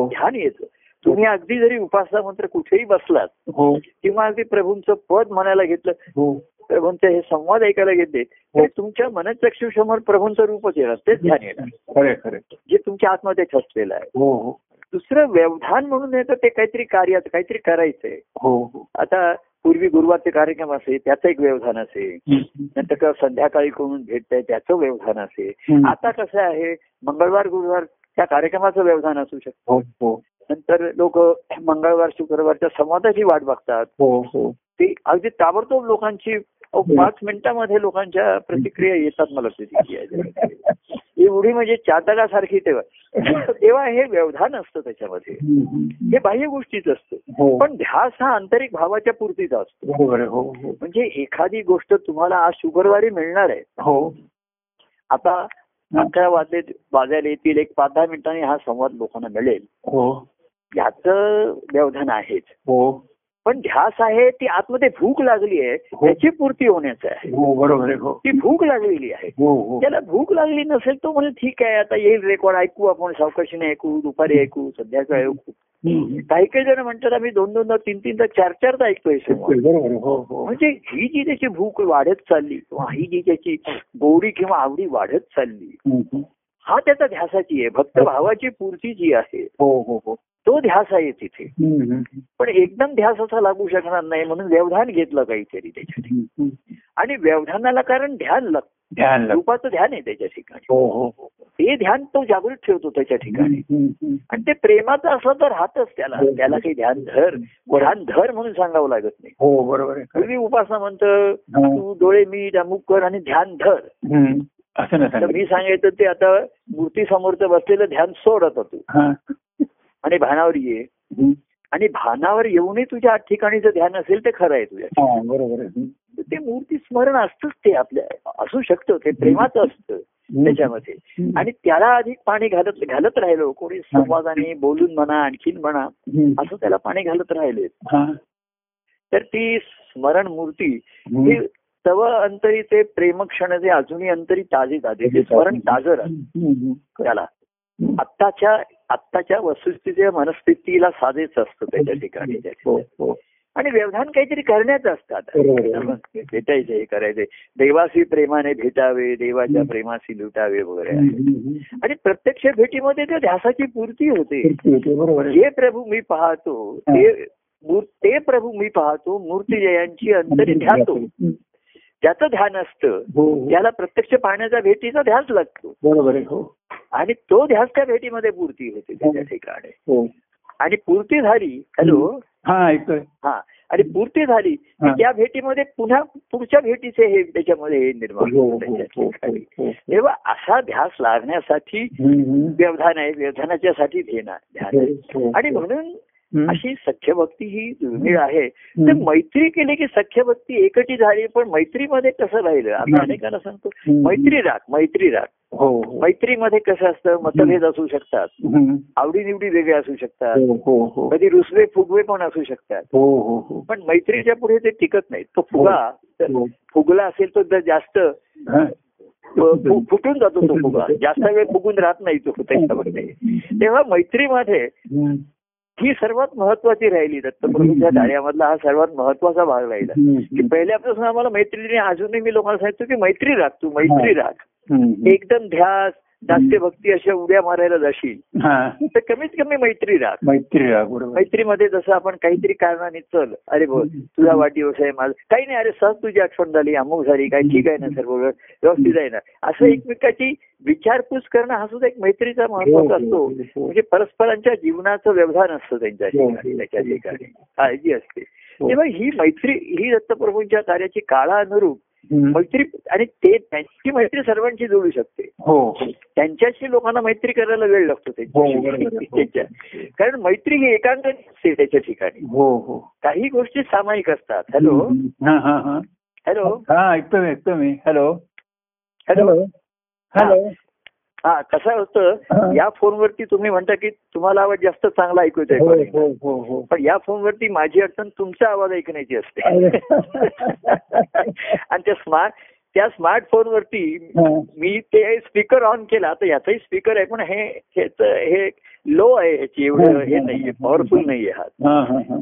ध्यान येतं. तुम्ही अगदी जरी उपासना मंत्र कुठेही बसलात हो. किंवा अगदी प्रभूंचं पद म्हणायला घेतलं हो. प्रभूंचे हे संवाद ऐकायला घेतले तरी तुमच्या मनचक्षुसमोर प्रभूंचं रूपच येणार तेच ध्यान येणार. खरे खरे जे तुमच्या आतमध्ये ठसलेलं आहे. हो हो. दुसरं व्यवधान म्हणून येतं ते काहीतरी कार्य काहीतरी करायचंय. हो हो. आता पूर्वी गुरुवारचे कार्यक्रम असे त्याचं एक व्यवधान असे. नंतर का संध्याकाळी कोण भेटतंय त्याचं व्यवधान असे. आता कसं आहे मंगळवार गुरुवार त्या कार्यक्रमाचं व्यवधान असू शकतं. हो हो. नंतर लोक मंगळवार शुक्रवारच्या संवादाची वाट बघतात. हो हो. ती अगदी ताबडतोब लोकांची पाच मिनिटामध्ये लोकांच्या प्रतिक्रिया येतात मला एवढी म्हणजे चातकासारखी तेव्हा. तेव्हा हे व्यवधान असतं त्याच्यामध्ये. हे बाह्य गोष्टीच असतं. हो. पण ध्यास हा आंतरिक भावाच्या पूर्तीचा असतो. हो हो. म्हणजे एखादी गोष्ट तुम्हाला आज शुक्रवारी मिळणार आहे. हो. आता अकरा वाजले वाजायला येतील एक पाच दहा मिनिटांनी हा संवाद लोकांना मिळेल. याचं व्यवधान आहेच. हो. पण ध्यास आहे ती आतमध्ये भूक लागली आहे हो. त्याची पूर्ती होण्याचं आहे. हो बरोबर आहे ती भूक लागलेली आहे. त्याला भूक लागली नसेल तो म्हणजे ठीक आहे आता येईल रेकॉर्ड ऐकू आपण सावकाशीने ऐकू दुपारी ऐकू संध्याकाळी ऐकू. काही काही जण म्हणतात आम्ही दोन दोनदा तीन तीनदा चार चारदा ऐकतोय हो हो. म्हणजे ही जी त्याची भूक वाढत चालली किंवा ही जी त्याची गोडी किंवा आवडी वाढत चालली. हा त्याचा ध्यासाची आहे. भक्त भावाची पूर्ती जी आहे हो हो हो. तो ध्यास आहे तिथे. पण एकदम ध्यास असा लागू शकणार नाही म्हणून व्यवधान घेतलं काहीतरी त्याच्यात हम्म. आणि व्यवधानाला कारण ध्यान लागतं ध्यान. रूपाचं ध्यान आहे त्याच्या ठिकाणी. हो हो हो. ते ध्यान तो जागृत ठेवतो त्याच्या ठिकाणी. आणि ते प्रेमाचं असलं तर राहतच त्याला. त्याला काही ध्यान धर ध्यान धर म्हणून सांगावं लागत नाही. हो बरोबर उपासना म्हणतं हा. तू डोळे मीट अमुक कर आणि ध्यान धर. असं नाही तर सांगितलं मी सांगायचं ते आता मूर्ती समोरचं बसलेलं ध्यान सोड आता तू. आणि भानावर ये. आणि भानावर येऊनही तुझ्या आठ ठिकाणीचं ध्यान असेल ते खरं आहे तुझ्या बरोबर. ते मूर्ती स्मरण असतंच ते आपल्या असू शकतं ते प्रेमाचं असतं त्याच्यामध्ये. आणि त्याला अधिक पाणी घालत घालत राहिलो कोणी संवादाने बोलून म्हणा आणखीन म्हणा. असं त्याला पाणी घालत राहिले. तर ती स्मरण मूर्ती. ही तव अंतरी ते प्रेम क्षण जे अजूनही अंतरी ताजे ताजे ते स्मरण ताजं. राहतं. त्याला. आत्ताच्या आत्ताच्या वस्तुस्थितीच्या मनस्थितीला साधेच असतं त्याच्या ठिकाणी हो हो. आणि व्यवधान काहीतरी करण्याचं असतात. भेटायचे हे करायचे. देवाशी प्रेमाने भेटावे देवाच्या प्रेमाशी लुटावे वगैरे. आणि प्रत्यक्ष भेटीमध्ये त्या ध्यासाची पूर्ती होते. जे प्रभू मी पाहतो ते ते प्रभू मी पाहतो मूर्ती जयांची अंतरी ध्यातो. त्याचं ध्यान असतं हो हो. त्याला प्रत्यक्ष पाहण्याचा भेटीचा ध्यास लागतो. बरोबर हो. आणि तो ध्यास त्या भेटीमध्ये पूर्ती होते त्याच्या ठिकाणी. आणि पूर्ती झाली हॅलो? हा हा. आणि पूर्ती झाली. त्या भेटीमध्ये पुन्हा पुढच्या भेटीचे हे त्याच्यामध्ये हे निर्माण होतं तेव्हा असा ध्यास लागण्यासाठी. व्यवधान आहे व्यवधानाच्यासाठी ध्यान ध्यान आहे. आणि. म्हणून अशी सख्यभक्ती ही दुर्मिळ आहे. तर. मैत्री केली की सख्यभक्ती एकटी झाली पण मैत्रीमध्ये कसं राहिलं? हम्म. अनेकांना सांगतो. मैत्री राख मैत्री राख हो हो. मैत्रीमध्ये कसं असतं मतभेद असू शकतात. आवडीनिवडी वेगळ्या असू शकतात. हो हो कधी रुसवे फुगवे पण असू शकतात. पण मैत्रीच्या पुढे ते टिकत नाहीत तो फुगा तर. फुगला असेल तो जर जास्त फुटून जातो. तो फुगा. जास्त वेळ फुगून राहत नाही तो त्याच्यामध्ये तेव्हा मैत्रीमध्ये. ही सर्वात महत्वाची राहिली दत्तप्रभूंच्या कार्यामधला हा सर्वात महत्त्वाचा भाग राहिला. की पहिल्यापासून आम्हाला मैत्रिणी अजूनही मी लोकांना सांगतो की मैत्री राख तू मैत्री राख. एकदम ध्यास दास्य भक्ती अशा उड्या मारायला जाशील. हा. तर कमीत कमी मैत्री राख. मैत्री राग मैत्रीमध्ये जसं आपण काहीतरी कारणाने चल अरे बोल तुझा वाढदिवस आहे माझा. काही नाही अरे सहज तुझी आठवण झाली अमुक झाली काही ठीक आहे ना सर्व व्यवस्थित आहे ना. असं एकमेकाची विचारपूस करणं हा सुद्धा एक मैत्रीचा महत्त्वाचा असतो. हो, हो. म्हणजे परस्परांच्या जीवनाचं व्यवधान असतं त्यांच्या हो, ठिकाणी हो, त्याच्या हो, ठिकाणी. काळजी असते. हो. तेव्हा ही मैत्री ही दत्तप्रभूंच्या कार्याची काळानुरूप हम्म. मैत्री आणि ते त्यांची मैत्री सर्वांची जोडू शकते. हो. हो त्यांच्याशी लोकांना मैत्री करायला वेळ लागतो हो. त्यांच्याशी. हो. त्यांच्या कारण मैत्री ही एकांत असते त्याच्या ठिकाणी. हो हो. काही गोष्टी सामायिक असतात. हॅलो? हा हा हा. हॅलो? हा ऐकतो मी. ऐकतो मी हॅलो? Hello hello? हा कसं. होतं या फोनवरती तुम्ही म्हणता की तुम्हाला आवाज जास्त चांगला ऐकू हो येतोय हो हो हो पण या फोनवरती माझी अडचण तुमचा आवाज ऐकण्याची असते आणि त्या स्मार्ट त्या स्मार्टफोनवरती. मी ते स्पीकर ऑन केला तर याचाही स्पीकर आहे पण हे हे लो आहे ह्याची एवढं हे नाहीये पॉवरफुल नाहीये हा.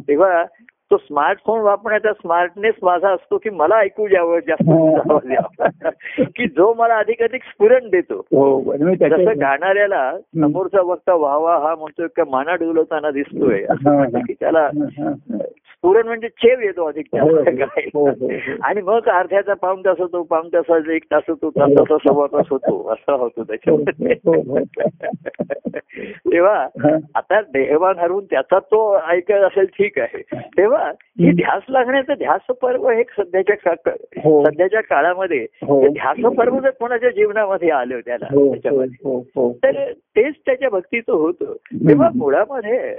तेव्हा तो स्मार्टफोन वापरण्याचा स्मार्टनेस माझा असतो की मला ऐकू द्यावं जास्त यावा. की जो मला अधिकाधिक स्फुरण देतो. हो जसं गाणाऱ्याला समोरचा वक्ता व्हावा हा म्हणतोय का माना डुलवताना दिसतोय. असं हा, की त्याला स्फुरण म्हणजे चेव येतो अधिक हो, हो, हो, हो. आणि मग अर्ध्याचा पाऊण तास होतो पाऊण तासाचा एक तास होतो तासाचा सव्वा तास होतो असा होतो त्याच्यामध्ये तेव्हा. आता देहवान हरवून त्याचा तो ऐकत असेल ठीक आहे तेव्हा ही ध्यास लागण्याचं ध्यास पर्व हे सध्याच्या का-. सध्याच्या काळामध्ये ध्यास पर्व जर कोणाच्या जीवनामध्ये आलं त्याला त्याच्यामध्ये. तर तेच त्याच्या भक्तीचं होतं तेव्हा मुळामध्ये.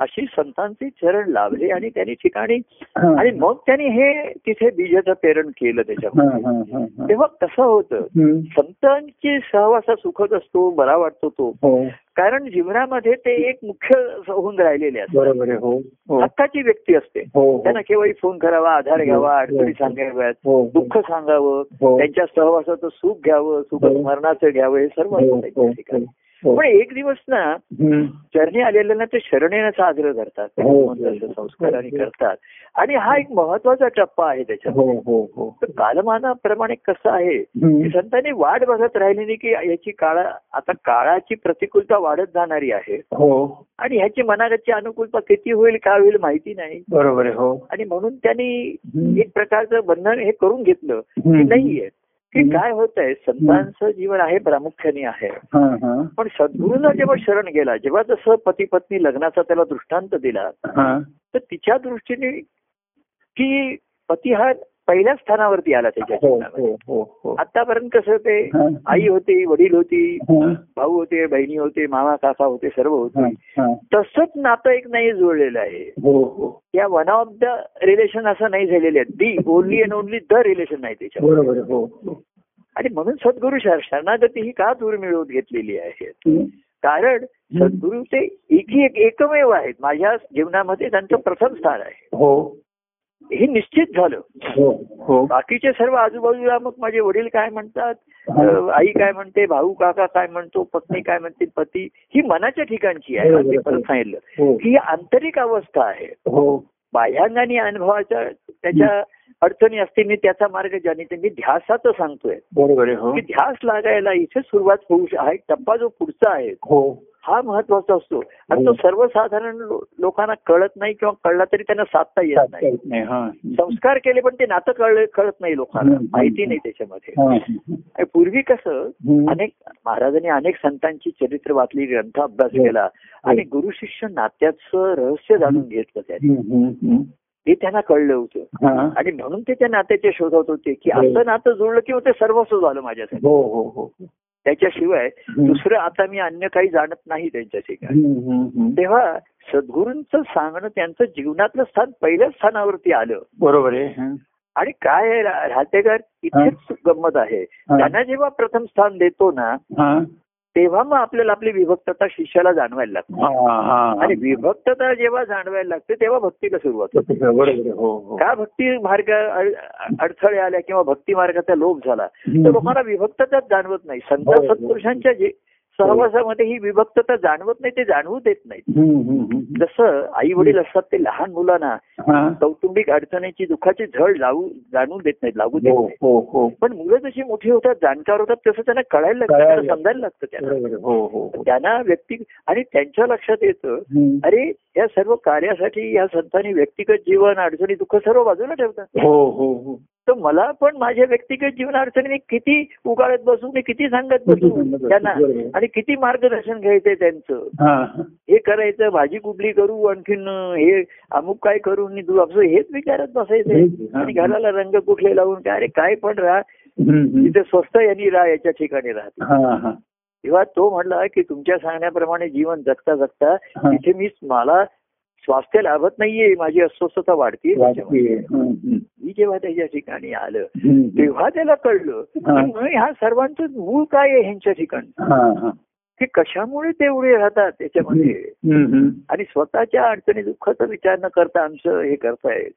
अशी संतांचे चरण लाभले आणि त्यांनी ठिकाणी. आणि मग त्यांनी हे तिथे बीजाचं पेरण केलं त्याच्यामध्ये. तेव्हा कसं होतं. संतांची सहवासा सुखद असतो बरा वाटतो तो हो कारण जीवनामध्ये ते एक मुख्य होऊन राहिलेले असतात हो हो हक्काची व्यक्ती असते. त्यांना केव्हाही फोन करावा आधार घ्यावा अडचणी सांगाव्यात. दुःख सांगावं. त्यांच्या सहवासाचं सुख घ्यावं सुख. स्मरणाचं घ्यावं हे सर्व ठिकाणी. हो. पण एक दिवस ना. चरणी आलेल्यांना ते शरण येण्याचा आग्रह करतात. हो, हो. म्हणतात, संस्कार आणि करतात. आणि हा एक महत्त्वाचा टप्पा आहे त्याच्यात. हो हो हो. कालमानाप्रमाणे कसं आहे संतांनी वाट बघत राहिली नाही की याची काळा आता काळाची प्रतिकूलता वाढत जाणारी आहे. हो. आणि ह्याची मनागतची अनुकूलता किती होईल काय होईल माहिती नाही. बरोबर आहे हो. आणि म्हणून त्यांनी. एक प्रकारचं बंधन हे करून घेतलं की. नाहीये. की. काय होत आहे संतांचं जीवन आहे प्रामुख्याने आहे. हा हा. पण सद्गुरूला जेव्हा शरण गेला जेव्हा जसं पती पत्नी लग्नाचा त्याला दृष्टांत दिला हा. तर तिच्या दृष्टीने की पती हा पहिल्या स्थानावरती आला त्याच्या हो जीवनामध्ये. हो हो आतापर्यंत कसं ते. आई होती वडील होती. भाऊ होते बहिणी होते मामा काका होते सर्व होते. तसंच नातं एक नाही जुळलेलं आहे. या वन ऑफ द रिलेशन असं नाही झालेले आहे. The only and only the relation नाही त्याच्यावर. हो हो. आणि म्हणून सद्गुरु शर- शरणागती ही का दूर मिळवून घेतलेली आहे. कारण सद्गुरु ते एकी एक एकमेव आहेत. माझ्या जीवनामध्ये त्यांचं प्रथम स्थान आहे. हो निश्चित झालं. हो. हो. बाकीचे सर्व आजूबाजूला मग माझे वडील काय म्हणतात? आई काय म्हणते? भाऊ काका काय म्हणतो? पत्नी काय म्हणते? पती. ही मनाच्या ठिकाणची आहे. परत सांगितलं. हो. ही आंतरिक अवस्था आहे. हो. बाह्यांगाने अनुभवाच्या त्याच्या अडचणी असतील मी त्याचा मार्ग ज्याने ते मी ध्यासाचं सांगतोय. बरोबर आहे. हो. की ध्यास लागायला इथे सुरुवात होऊ हा एक टप्पा जो पुढचा आहे. हो हा महत्त्वाचा असतो आणि तो सर्वसाधारण लो- लोकांना कळत नाही किंवा कळला तरी त्यांना साधता येत नाही हा संस्कार केले पण ते नातं कळलं कळत नाही लोकांना. माहिती नाही त्याच्यामध्ये हा. पूर्वी कसं. अनेक महाराजांनी अनेक संतांची चरित्र वाचली ग्रंथ अभ्यास हो. केला आणि गुरु शिष्य नात्याचं रहस्य जाणून घेतलं त्यांनी. ते त्यांना कळलं होतं हा. आणि म्हणून ते त्या नात्याचे शोधत होते की हो. असं नातं जुळलं किंवा ते सर्वस्व झालं माझ्यासाठी हो हो हो त्याच्याशिवाय. दुसरं आता मी अन्य काही जाणत नाही त्यांच्या ठिकाणी हम्म, हम्म, हम्म. तेव्हा सद्गुरूंचं सांगणं त्यांचं जीवनातलं स्थान पहिल्या स्थानावरती आलं बरोबर आहे. आणि काय राहतेकर इथेच गंमत आहे. त्यांना जेव्हा प्रथम स्थान देतो ना. तेव्हा मग आपल्याला आपली विभक्तता शिष्याला जाणवायला लागते. आणि विभक्तता जेव्हा जाणवायला लागते तेव्हा भक्तीला सुरुवात होते. हो हो. का भक्ती मार्ग अड- अडथळे आल्या किंवा भक्ती मार्गाचा लोभ झाला तर लोकांना विभक्तताच जाणवत नाही. संत. सत्पुरुषांच्या जे सहवासामध्ये ही विभक्तता जाणवत नाही ते जाणवू देत हम्म. जसं आई वडील असतात ते लहान मुलांना. कौटुंबिक अडचणीची दुःखाची झळ लावू जाणवू देत नाहीत लागू देत हो नाहीत हो हो पण मुलं जशी मोठी होतात जाणकार होतात तसं त्यांना कळायला लागतं समजायला लागतं त्यांना. हो हो हो. त्यांना व्यक्ती आणि त्यांच्या लक्षात येतं. अरे या सर्व कार्यासाठी या संतांनी व्यक्तिगत जीवन अडचणी दुःख सर्व बाजूला ठेवतात हो हो हो तर मला पण माझ्या व्यक्तिगत जीवन अडचणी किती उगाळत बसू मी किती सांगत बसू त्यांना. आणि किती मार्गदर्शन घ्यायचंय त्यांचं हा करायचं भाजी कुठली करू आणखीन हे अमुक काय करू तू असं हेच विचारत बसायचंय. आणि घराला रंग कुठले लावून काय अरे काय पण राहा. तिथे स्वस्त यांनी राहा याच्या ठिकाणी राहते तेव्हा तो म्हणला की तुमच्या सांगण्याप्रमाणे जीवन जगता जगता. तिथे मी मला स्वास्थ्य लाभत नाहीये माझी अस्वस्थता वाढते. मी जेव्हा त्याच्या ठिकाणी आलं. तेव्हा त्याला कळलं हा. की ह्या सर्वांचं मूळ काय आहे ह्यांच्या ठिकाणी की कशामुळे ते एवढे राहतात त्याच्यामध्ये. आणि स्वतःच्या अडचणी दुःखाचा विचार न करता आमचं हे करतायत.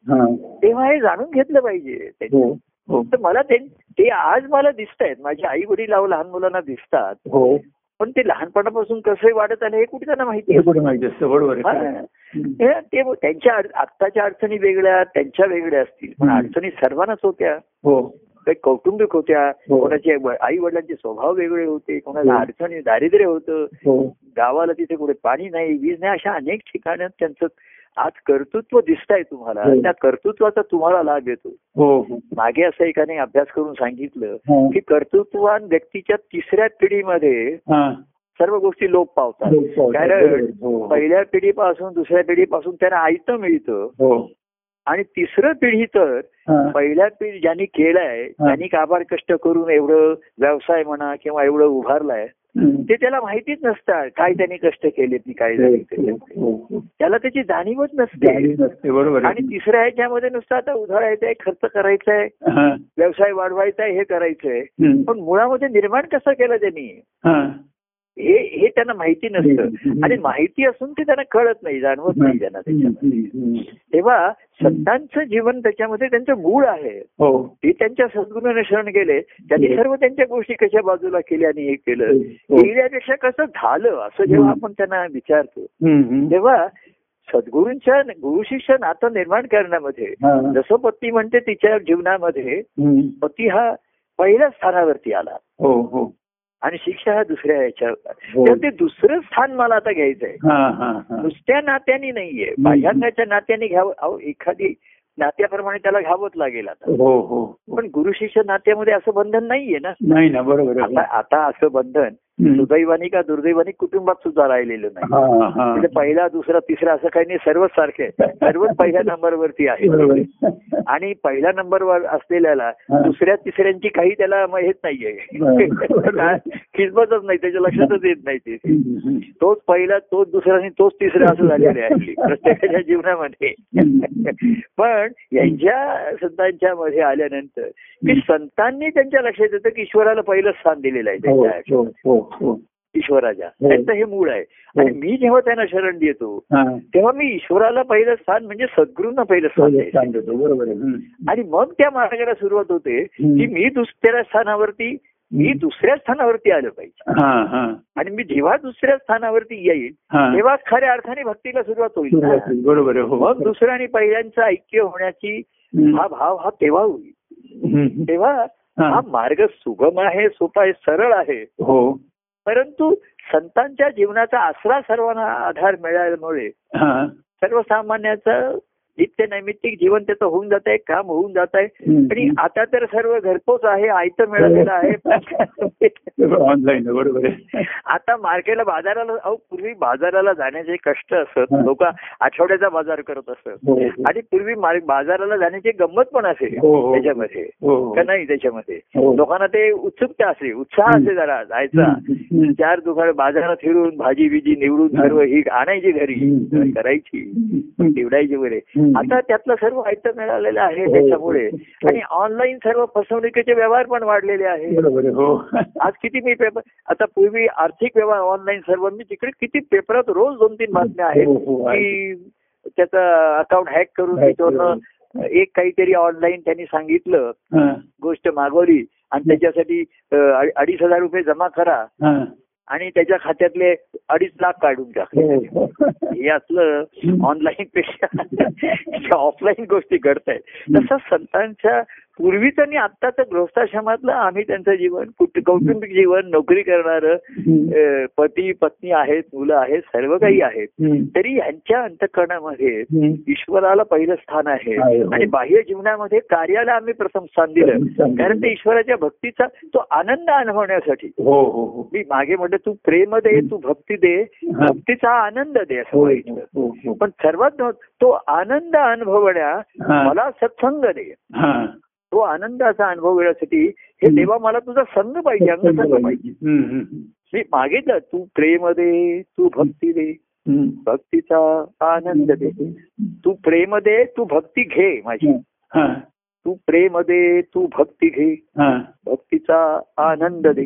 तेव्हा हे जाणून घेतलं पाहिजे. हो हो तर मला ते ते आज मला दिसत आहेत माझी आई वडील लहान मुलांना दिसतात हो पण ते लहानपणापासून कसं वाढत आलं हे कुठे त्यांना माहिती आहे माहिती असतं? बरोबर ते त्यांच्या आत्ताच्या अडचणी वेगळ्या त्यांच्या वेगळ्या असतील. पण. अडचणी सर्वांनाच होत्या. हो. काही कौटुंबिक होत्या. हो. कोणाचे आई वडिलांचे स्वभाव वेगळे होते. कोणाला हो. अडचणी दारिद्र्य होतं. गावाला तिथे कुठे पाणी नाही वीज नाही अशा अनेक ठिकाणी त्यांचं आज कर्तृत्व दिसत आहे तुम्हाला हो. त्या कर्तृत्वाचा तुम्हाला लाभ येतो हो हो मागे असं एकाने अभ्यास करून सांगितलं. की कर्तृत्ववान व्यक्तीच्या तिसऱ्या पिढीमध्ये. सर्व गोष्टी लोप पावतात. कारण. पहिल्या पिढीपासून दुसऱ्या पिढीपासून त्यांना आयतं मिळतं आणि तिसरं पिढी तर. पहिल्या पिढी ज्यांनी केलंय त्यांनी काबाड कष्ट करून एवढं व्यवसाय म्हणा किंवा एवढं उभारलाय. ते त्याला माहितीच नसतात काय त्यांनी कष्ट केलेत काय झाले हो, हो, हो. त्याला त्याची जाणीवच नसते बरोबर आणि आहे तिसऱ्या ह्याच्यामध्ये नुसतं आता उधारायचंय खर्च करायचाय हा. व्यवसाय वाढवायचा आहे हे करायचंय. पण मुळामध्ये निर्माण कसं केलं त्यांनी हा. हे हे त्यांना माहिती नसतं. आणि माहिती असून ते त्यांना कळत नाही जाणवत नाही त्यांना त्याच्यामध्ये. तेव्हा संतांचं जीवन त्याच्यामध्ये त्यांचं मूळ आहे हो ते त्यांच्या सद्गुणाने शरण गेले त्यांनी हो. सर्व त्यांच्या गोष्टी कशा बाजूला केल्या आणि हे केलं हो. केल्यापेक्षा कसं झालं असं जेव्हा आपण त्यांना विचारतो. तेव्हा सद्गुरूंच्या गुरु शिष्य नातं निर्माण करण्यामध्ये हा. जसं पती म्हणते तिच्या जीवनामध्ये. पती हा पहिल्या स्थानावरती आला हो हो आणि शिक्षा हा दुसऱ्या ह्याच्या हो. तर ते दुसरं स्थान मला आता घ्यायचंय. हा हा हा. नुसत्या नात्याने नाहीये. बाह्यांगाच्या नात्याने घ्यावं. अहो एखादी नात्याप्रमाणे त्याला घ्यावंच लागेल आता. हो हो. पण गुरु शिष्य नात्यामध्ये असं बंधन नाहीये ना. नाही ना बरोबर आहे. आता असं बंधन. सुदैवानी का दुर्दैवानी कुटुंबात सुद्धा राहिलेलं नाही. म्हणजे पहिला दुसरा तिसरा असं काही नाही सर्वच सारखे. सर्वच पहिल्या नंबरवरती आहे. आणि पहिल्या नंबरवर असलेल्याला. दुसऱ्या तिसऱ्यांची काही त्याला हेच नाहीये. खिसबतच नाही त्याच्या लक्षातच येत नाही ते. तोच पहिला तोच दुसरा आणि तोच तिसरा असं झालेलं आहे प्रत्येकाच्या जीवनामध्ये. पण यांच्या संतांच्या मध्ये आल्यानंतर की संतांनी त्यांच्या लक्षात येतं की ईश्वराला पहिलं स्थान दिलेलं आहे हो त्यांच्या हो. हो हो ईश्वराच्या हो. त्यांचं हे मूळ आहे आणि मी जेव्हा त्यांना शरण देतो हा तेव्हा मी ईश्वराला पहिलं स्थान म्हणजे सद्गुरूंना पहिलं स्थान देतो बरोबर. आणि मग त्या मार्गाला सुरुवात होते. की मी दुसऱ्या स्थानावरती मी दुसऱ्या स्थानावरती आलं पाहिजे हा हा आणि मी जेव्हा दुसऱ्या स्थानावरती येईल हा तेव्हा खऱ्या अर्थाने भक्तीला सुरुवात होईल. बरोबर हो मग दुसरं आणि पहिल्यांचं ऐक्य होण्याची. हा भाव हा तेव्हा होईल. तेव्हा हा. हा मार्ग सुगम आहे सोपा आहे सरळ आहे हो परंतु संतांच्या जीवनाचा आसरा सर्वांना आधार मिळाल्यामुळे सर्वसामान्याचं नित्य नैमित्तिक जीवन त्याचं होऊन जात आहे काम होऊन जात आहे. आणि आता तर सर्व घरपोच आहे आयतं मिळालेलं आहे ऑनलाईन बरोबर आहे आता मार्केटला बाजाराला अहो पूर्वी बाजाराला जाण्याचे कष्ट असत हा. लोक आठवड्याचा बाजार करत असत हो हो. आणि पूर्वी बाजाराला जाण्याची गंमत पण असे हो, हो. त्याच्यामध्ये हो हो. का नाही त्याच्यामध्ये हो. लोकांना ते उत्सुकता असे उत्साह. असे जरा जायचा. चार दुकान बाजारात फिरून भाजी बिजी निवडून हा. सर्व ही आणायची घरी. करायची. निवडायची वगैरे. आता त्यातलं सर्व आयतं मिळालेलं आहे हो. त्याच्यामुळे. हो. आणि ऑनलाईन सर्व फसवणुकीचे व्यवहार पण वाढलेले आहे बरोबर आहे हो. आज किती मी पेपर आता पूर्वी आर्थिक व्यवहार ऑनलाईन सर्व मी तिकडे किती पेपरात रोज दोन तीन बातम्या आहेत आहे. की त्याचं अकाउंट हॅक करून त्याच्यावरनं एक काहीतरी ऑनलाईन त्यांनी सांगितलं गोष्ट मागवली. आणि त्याच्यासाठी अडीच हजार रुपये जमा करा. आणि त्याच्या खात्यातले अडीच लाख काढून टाकले हो, हो. असलं ऑनलाईन पेक्षा ऑफलाईन गोष्टी घडत आहेत तसं संतांच्या पूर्वीचं आणि आत्ताचं गृहस्थाश्रमातलं आम्ही त्यांचं जीवन कुट- कौटुंबिक जीवन नोकरी करणारं पती पत्नी आहेत मुलं आहेत सर्व काही आहेत. तरी यांच्या अंतकरणामध्ये. ईश्वराला पहिलं स्थान आहे हो. आणि बाह्य जीवनामध्ये कार्याला आम्ही प्रथम स्थान दिलं. कारण ते ईश्वराच्या भक्तीचा तो आनंद अनुभवण्यासाठी हो हो मी मागे म्हटलं तू प्रेम दे तू भक्ती दे. भक्तीचा आनंद दे असं. पण सर्वात तो आनंद अनुभवण्या. मला सत्संग दे. तो आनंदाचा अनुभव घेण्यासाठी हे. देवा मला तुझा संघ पाहिजे अंगसंग पाहिजे. मी मागितलं तू प्रेम दे तू भक्ती दे. भक्तीचा आनंद दे तू प्रेम दे तू भक्ती घे माझी. तू प्रेम दे तू भक्ती घे. भक्तीचा आनंद दे.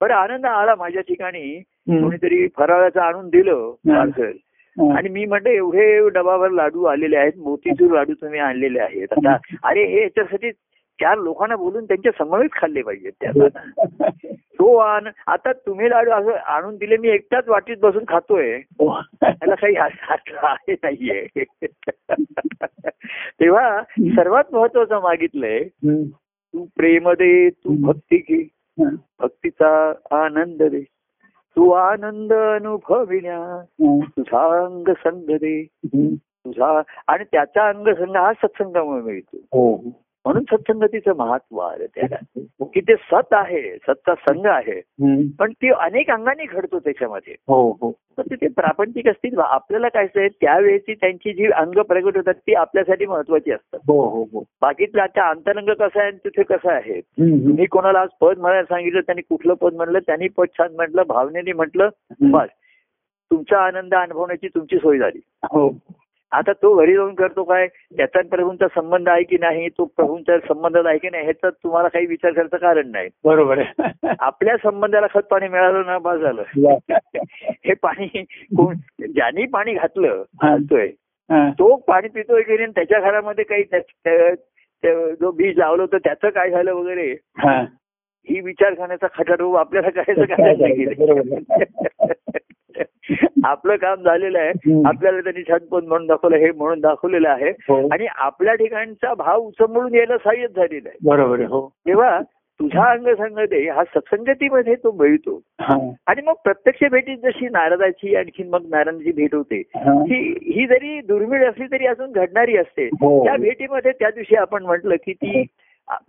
बरं आनंद आला माझ्या ठिकाणी. कोणीतरी फराळाचं आणून दिलं. आणि मी म्हटलं एवढे डबावर लाडू आलेले आहेत मोतीचूर लाडू तुम्ही आणलेले आहेत. आता अरे हे याच्यासाठी चार लोकांना बोलून त्यांच्या समवेत खाल्ले पाहिजेत त्याला तो आण आता तुम्ही लाडू असं आणून दिले मी एकटाच वाटीत बसून खातोय. हो. त्याला काही आहे नाहीये. तेव्हा सर्वात महत्वाचं मागितलंय. तू प्रेम दे तू भक्ती घे. हा. भक्तीचा आनंद दे. तू आनंद अनुभविण्या. तुझा अंग संग दे. तुझा आणि त्याचा अंग संग हा सत्संगामुळे मिळतो हो म्हणून सत्संगतीचं महत्त्व आहे त्याला की ते सत आहे सतचा संघ आहे. पण ती अनेक अंगाने घडतो त्याच्यामध्ये. हो हो. तर तिथे प्रापंचिक असतील आपल्याला काय त्यावेळेची त्यांची जी अंग प्रगट होतात ती आपल्यासाठी महत्वाची असतात. हो बाकीतलं आता अंतरंग कसं आहे आणि तिथे कसं आहे. मी कोणाला आज पद म्हणायला सांगितलं त्यांनी कुठलं पद म्हणलं त्यांनी पद छान म्हटलं भावनेने म्हटलं. बस. तुमचा आनंद अनुभवण्याची तुमची सोय झाली. हो. आता तो घरी जाऊन करतो काय? त्याचा प्रभूंचा संबंध आहे की नाही? तो प्रभूंचा संबंध आहे की नाही? ह्याचं तुम्हाला काही विचार करायचं कारण नाही. बरोबर आहे. आपल्या संबंधाला खत पाणी मिळालं ना बस झालं. हे पाणी कोण ज्यांनी पाणी घातलं. घालतोय. तो पाणी पितोय की नाही? त्याच्या घरामध्ये काही जो बीज लावलं होतं त्याचं काय झालं वगैरे? हा. विचार करण्याचा खटाटोप आपल्याला करायचं काय आपलं काम झालेलं आहे. आपल्याला त्यांनी छानपण म्हणून दाखवलं हे म्हणून दाखवलेलं आहे हो. आणि आपल्या ठिकाणचा भाव उचंबळून यायला सहाय्यच झालेला आहे बरोबर आहे हो तेव्हा तुझा अंग संगते हा सत्संगतीमध्ये तो मिळतो हा. आणि मग प्रत्यक्ष भेटीत जशी नारदाची आणखी मग नारायणची भेट होते हा. ही ही जरी दुर्मिळ असली तरी अजून घडणारी असते हो. त्या भेटीमध्ये त्या दिवशी आपण म्हटलं की ती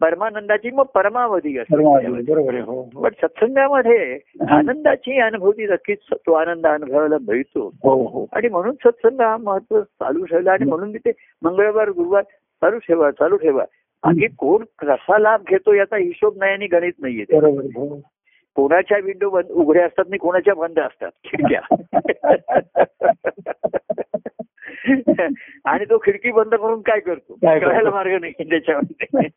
परमानंदाची मग परमावधी असते. बरोबर बरोबर आहे. हो हो. पण सत्संगामध्ये आनंदाची अनुभूती नक्कीच तो आनंद अनुभवायला मिळतो. हो हो. आणि म्हणून सत्संग हा महत्त्व चालू ठेवला आणि म्हणून तिथे मंगळवार गुरुवार चालू ठेवा चालू ठेवा. बाकी कोण कसा लाभ घेतो याचा हिशोब नाही आणि गणित नाहीये हो. कोणाच्या विंडो बंद उघड्या असतात आणि कोणाच्या बंद असतात. खिडक्या आणि तो खिडकी बंद करून काय करतो? कळायला मार्ग नाही त्याच्यामध्ये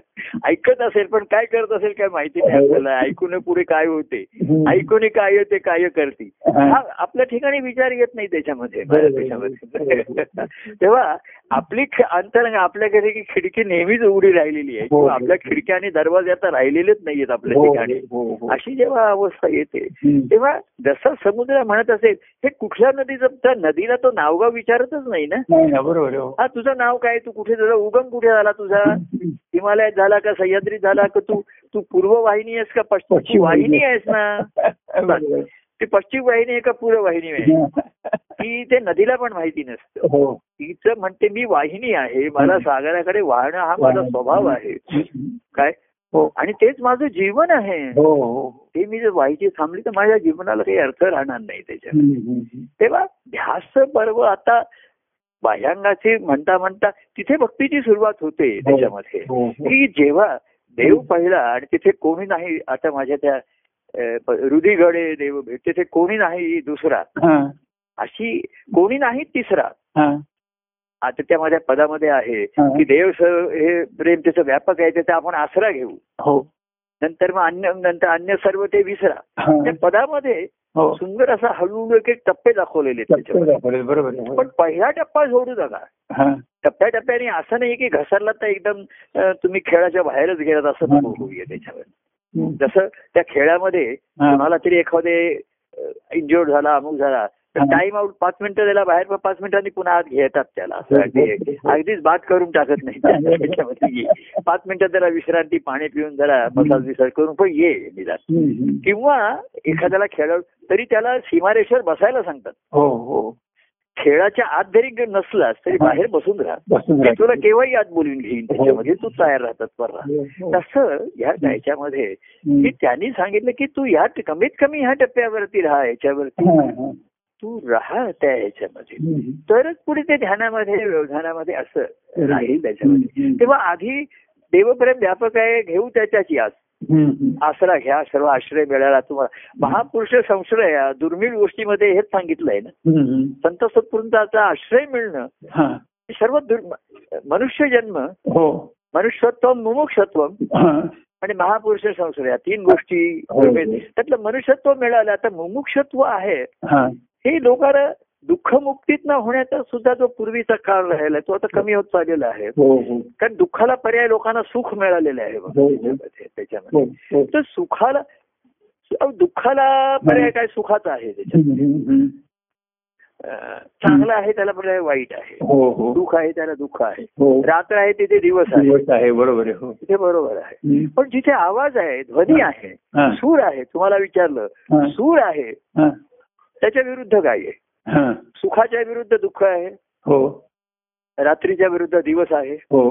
ऐकत असेल पण काय करत असेल काय माहिती नाही आपल्याला ऐकून पुढे काय होते हम्म. ऐकून काय ते काय करते हा. हा आपल्या ठिकाणी विचार येत नाही त्याच्यामध्ये तेव्हा आपली अंतरंग आपल्या घरी की खिडकी नेहमीच उघडी राहिलेली आहे हो. किंवा आपल्या खिडक्या आणि दरवाजे आता राहिलेलेच नाहीयेत आपल्या हो, ठिकाणी हो, हो. अशी जेव्हा अवस्था येते. तेव्हा जसं समुद्र म्हणत असेल हे कुठल्या नदीचं त्या नदीला तो नावगाव विचारतच नाही ना? बरोबर हो. हा तुझं नाव काय? तू कुठे तुझा उगम कुठे झाला तुझा? हिमालयात झाला का? सह्याद्रीत झाला का? तू तू पूर्व वाहिनी आहेस का? पश्चिम वाहिनी आहेस ना. ती पश्चिम वाहिनी आहे. का पूर्व वाहिनी आहे ती ते नदीला पण माहिती नसतं. हो. तिचं म्हणते मी वाहिनी आहे. मला सागराकडे वाहणं हा माझा स्वभाव आहे. काय? आणि तेच माझं जीवन आहे. हो हो. ते मी जर व्हायची थांबली तर माझ्या जीवनाला काही अर्थ राहणार नाही त्याच्यात. तेव्हा ध्यास पर्व आता बाह्यांगाचे म्हणता म्हणता तिथे भक्तीची सुरुवात होते त्याच्यामध्ये. हो, हो. की जेव्हा देव पहिला आणि तिथे कोणी नाही आता माझ्या त्या रुधिगडे देव भेट तिथे कोणी नाही दुसरा. हा, अशी कोणी नाही तिसरा. हा. आता त्यामध्ये पदामध्ये आहे. की देव हे प्रेम त्याचं व्यापक आहे त्याचा आपण आसरा घेऊ हो नंतर मग अन्य नंतर अन्य सर्व ते विसरा. त्या पदामध्ये हो सुंदर असा हळूहळू एक एक टप्पे दाखवलेले बरोबर. पण पहिला टप्पा सोडू नका हा. टप्प्याटप्प्याने असं नाही की घसरला तर एकदम तुम्ही खेळाच्या बाहेरच गेलात असं. नको होऊया त्याच्यावर. जसं त्या खेळामध्ये. कोणाला तरी एखादे इंजोर्ड झाला अमुक झाला. टाइम आउट पाच मिनिटं त्याला बाहेर पाच मिनिटांनी पुन्हा आत घेतात त्याला असं हो, हो. अगदीच बाद करून टाकत नाही त्याच्यामध्ये. पाच मिनिटं त्याला विश्रांती पाणी पिऊन जरा मसाज विसाज करून पण ये निदान. किंवा एखाद्याला खेळ तरी त्याला सीमारेषेवर बसायला सांगतात हो हो खेळाच्या आत जरी नसलास तरी हा. बाहेर बसून राहा. तुला केव्हाही आत बोलून घेईन त्याच्यामध्ये तू तयार राहतात. हो, हो. तसं ह्या याच्यामध्ये हम्म. की त्यांनी सांगितलं की तू ह्या कमीत कमी ह्या टप्प्यावरती राहा याच्यावरती हा, हा. तू राहा त्या ह्याच्यामध्ये. तरच पुढे ते ध्यानामध्ये व्यवधानामध्ये असं राहील त्याच्यामध्ये. तेव्हा आधी देवप्रेम व्यापक आहे घेऊ त्याच्याची हम्म. आसरा घ्या सर्व आश्रय मिळाला तुम्हाला. महापुरुष संश्रय दुर्मिळ गोष्टीमध्ये हेच सांगितलंय ना. संत सत्पुरुषाचा आश्रय मिळणं. सर्व मनुष्य जन्म हो. मनुष्यत्व मुमुक्षत्व. आणि महापुरुष संस्कार या तीन गोष्टी हो. त्यातलं मनुष्यत्व मिळालं आता मुमुक्षत्व आहे. हा. लोकांना दुःखमुक्तीत न होण्याचा सुद्धा जो पूर्वीचा काळ राहिला तो आता कमी होत चाललेला आहे. हो हो. कारण दुःखाला पर्याय लोकांना सुख मिळालेलं आहे हो. त्याच्यामध्ये. त्याच्यामध्ये तर सुखाला दुःखाला पर्याय काय? सुखाचा आहे. अं, चांगलं आहे त्याला पर्याय वाईट आहे. हो हो. दुःख आहे त्याला दुःख आहे. रात्र आहे तिथे दिवस आहे. बरोबर आहे हो. तिथे बरोबर आहे. पण जिथे आवाज आहे ध्वनी आहे. सूर आहे तुम्हाला विचारलं. सूर आहे हा. त्याच्या विरुद्ध काय आहे. सुखाच्या विरुद्ध दुःख आहे हो रात्रीच्या विरुद्ध दिवस आहे हो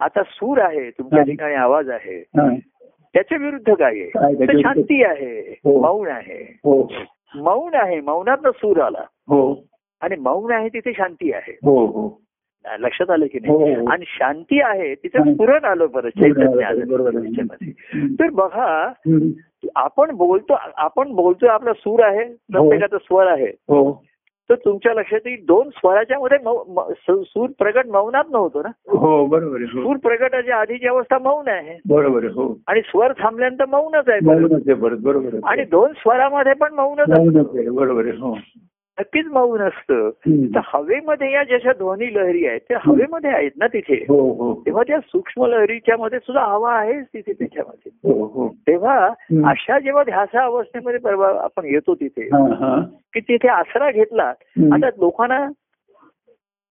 आता सूर आहे तुमच्या. ठिकाणी आवाज आहे हा. त्याच्या विरुद्ध काय आहे? शांती आहे हो. मौन आहे हो मौन आहे मौनात सूर आला हो आणि मौन आहे तिथे शांती आहे हो हो लक्षात आलं की नाही. आणि शांती आहे तिथे. स्फुरण आलं परत चैतन्य आलं, बरोबर. तर बघा. आपण बोलतो आपण बोलतोय आपला सूर आहे प्रत्येकाचा स्वर आहे. हो. तर तुमच्या लक्षात येईल दोन स्वराच्या मध्ये सूर प्रगट मौनात नव्हतो ना? हो बरोबर हो. सूर प्रगटाच्या आधीची अवस्था मौन आहे. बरोबर आहे हो. आणि स्वर थांबल्यानंतर मौनच आहे बरोबर आणि दोन स्वरामध्ये पण मौनच बरोबर हो. नक्कीच मौन असतं. तर हवेमध्ये या जशा ध्वनी लहरी आहेत त्या हवेमध्ये आहेत ना तिथे? हो हो. तेव्हा त्या सूक्ष्म लहरीच्या मध्ये सुद्धा हवा आहेच तिथे त्याच्यामध्ये. हो तेव्हा. अशा जेव्हा ध्यासा अवस्थेमध्ये परवा आपण येतो तिथे की तिथे आसरा घेतला. आता लोकांना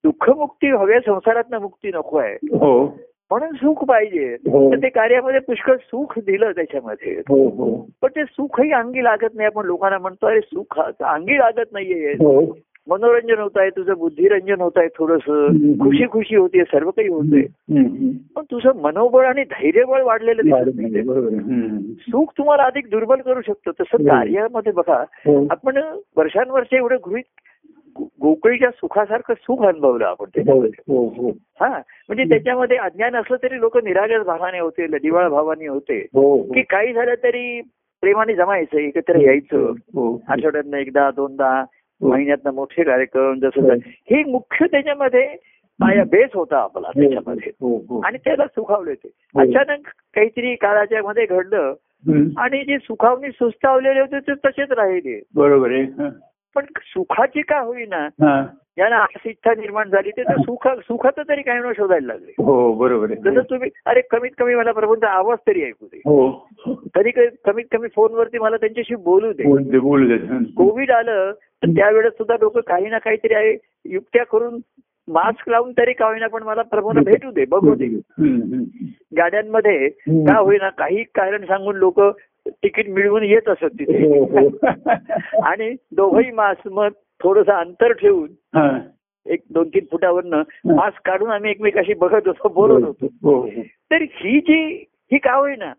दुःखमुक्ती हव्या संसारात मुक्ती नको आहे. हो. म्हणून सुख पाहिजे. हो. तर ते कार्यामध्ये पुष्कळ सुख दिलं त्याच्यामध्ये. हो हो. पण ते सुखही अंगी लागत नाही आपण लोकांना म्हणतो अरे सुख अंगी लागत नाहीये. हो. मनोरंजन होत आहे तुझं बुद्धिरंजन होत आहे थोडस. खुशी खुशी होते सर्व काही होते. पण तुझं मनोबळ आणि धैर्यबळ वाढलेलं. सुख तुम्हाला अधिक दुर्बल करू शकतो. तसं. कार्यामध्ये बघा आपण वर्षानुवर्ष एवढं गृहित गोकुळीच्या सुखासारखं सुख अनुभवलं आपण हो त्याच्यामध्ये. हो. हो हा म्हणजे त्याच्यामध्ये अज्ञान असलं तरी लोक निरागस भावाने होते लदिवाळ भावाने होते. हो की काही झालं तरी प्रेमाने जमायचं एकत्र यायचं. हो आठवड्यातनं एकदा दोनदा हो. महिन्यातनं मोठे कार्यक्रम जसं हो. हे मुख्य त्याच्यामध्ये पाया बेस होता आपला त्याच्यामध्ये. हो हो. आणि त्याला सुखावले ते. हो. अचानक काहीतरी काळाच्या मध्ये घडलं. आणि जे सुखावणी सुस्तावलेले होते ते तसेच राहिले. बरोबर आहे. हा. पण सुखाची का होईना? हा. यांना अशी इच्छा निर्माण झाली ते सुख सुखाचं तरी काही न शोधायला लागले. हो बरोबर जसं तुम्ही अरे कमीत कमी मला प्रभूंचा आवाज तरी ऐकू दे. हो. तरी क- कमीत कमी फोनवरती मला त्यांच्याशी बोलू दे. बोल दे बोलू दे. हं. कोविड आलं तर त्यावेळेस सुद्धा लोक काही ना काहीतरी आहे युक्त्या करून मास्क लावून तरी का होईना पण मला प्रभूंना भेटू दे बघू दे. हं, हं. गाड्यांमध्ये. का होईना काही कारण सांगून लोक तिकीट मिळवून येत असत तिथे. हो हो. आणि दोघही मास्क मग थोडस अंतर ठेवून हा. एक दोन तीन फुटावरनं मास्क काढून आम्ही एकमेकाशी बघत होतो बोलत होतो. हो हो. तर ही जी ही का होईना.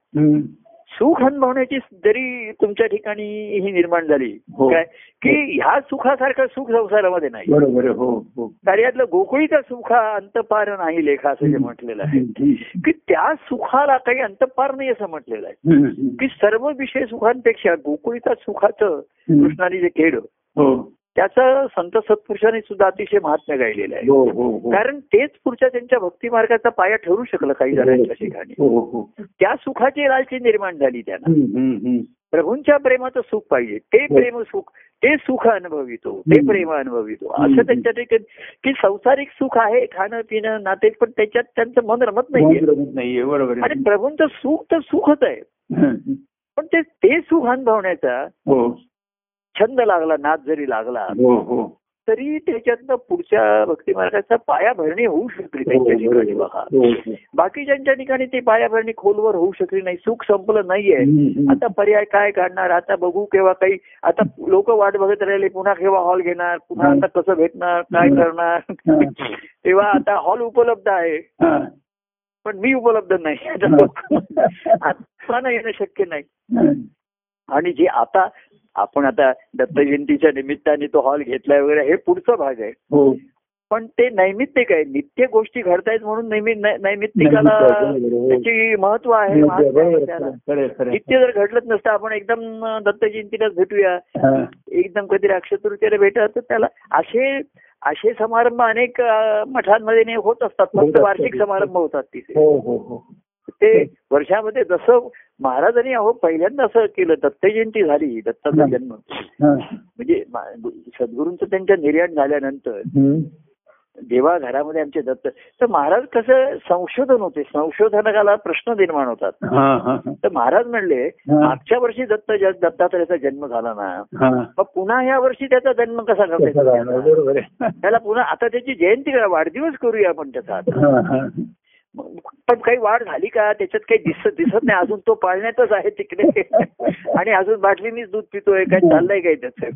सुख अनुभवण्याची जरी तुमच्या ठिकाणी ही निर्माण झाली हो. काय की ह्या सुखासारखं सुख संसारामध्ये नाही. बरोबर हो हो. कार्यातलं गोकुळीचा सुख अंतपार नाही लेखा असं जे म्हटलेलं आहे. की त्या सुखाला काही अंतपार नाही असं म्हटलेलं आहे. की सर्व विषय सुखांपेक्षा गोकुळीचा सुखाचं. कृष्णाने जे केलं हो. त्याचं संत सत्पुरुषांनी सुद्धा अतिशय महात्म्य गायलेलं आहे. हो हो हो. कारण तेच पुढच्या त्यांच्या भक्ती मार्गाचा पाया ठरू शकलं काही जणांच्या ठिकाणी. त्या सुखाची लालची निर्माण झाली त्यांना. प्रभूंच्या प्रेमाचं सुख पाहिजे. ते. प्रेम सुख ते सुख अनुभवितो. ते. प्रेम अनुभवितो. असं त्यांच्या ठिकाणी की संसारिक सुख आहे खाणं पिणं नाते पण त्याच्यात त्यांचं मन रमत नाहीये. बरोबर नाहीये बरोबर आणि प्रभूंचं सुख तर सुखच आहे. पण ते सुख अनुभवण्याचा हो. छंद लागला नाद जरी लागला हो हो तरी त्याच्यातनं पुढच्या भक्ती मार्गाचा पायाभरणी होऊ शकली त्यांच्या ठिकाणी बघा हो, हो. बाकीच्यांच्या ठिकाणी ती पायाभरणी खोलवर होऊ शकली नाही सुख संपलं नाहीये. आता पर्याय काय काढणार आता बघू केव्हा काही आता लोक वाट बघत राहिले पुन्हा केव्हा हॉल घेणार पुन्हा हं. आता कसं भेटणार काय हं. करणार हं. तेव्हा आता हॉल उपलब्ध आहे हा. पण मी उपलब्ध नाही आता हं. येणं शक्य नाही हं. आणि जे आता आपण आता दत्त जयंतीच्या निमित्ताने तो हॉल घेतलाय वगैरे हे पुढचा भाग आहे. हो. पण ते नैमित्तिक आहे. नित्य गोष्टी घडतायत म्हणून नैमित्तिकाला नैमित्तिक, बरोबर. त्याची महत्त्व आहे. नित्य जर घडलंच नसतं आपण एकदम दत्त जयंतीलाच भेटूया. हा. एकदम कधी अक्षतृतीला भेटत तर त्याला असे असे समारंभ अनेक मठांमध्ये होत असतात. फक्त. वार्षिक समारंभ होतात तिथे. हो हो हो. ते वर्षामध्ये जसं महाराजांनी अहो पहिल्यांदा असं केलं दत्त जयंती झाली दत्ताचा. जन्म. म्हणजे सद्गुरूंचं त्यांच्या निर्याण झाल्यानंतर. देवा घरामध्ये आमचे दत्त तर महाराज कसं संशोधन होते संशोधनाला प्रश्न निर्माण होतात. तर महाराज म्हणले. मागच्या वर्षी दत्त दत्तात्रयाचा जन्म झाला ना. मग पुन्हा या वर्षी त्याचा जन्म कसा करायचा त्याला पुन्हा आता त्याची जयंती करा वाढदिवस करूया आपण त्याचा पण काही वाढ झाली का? त्याच्यात काही दिसत दिसत नाही. अजून तो पाळण्यातच आहे तिकडे. आणि अजून बाटलीनीच दूध पितोय. काय चाललंय काय त्याचं.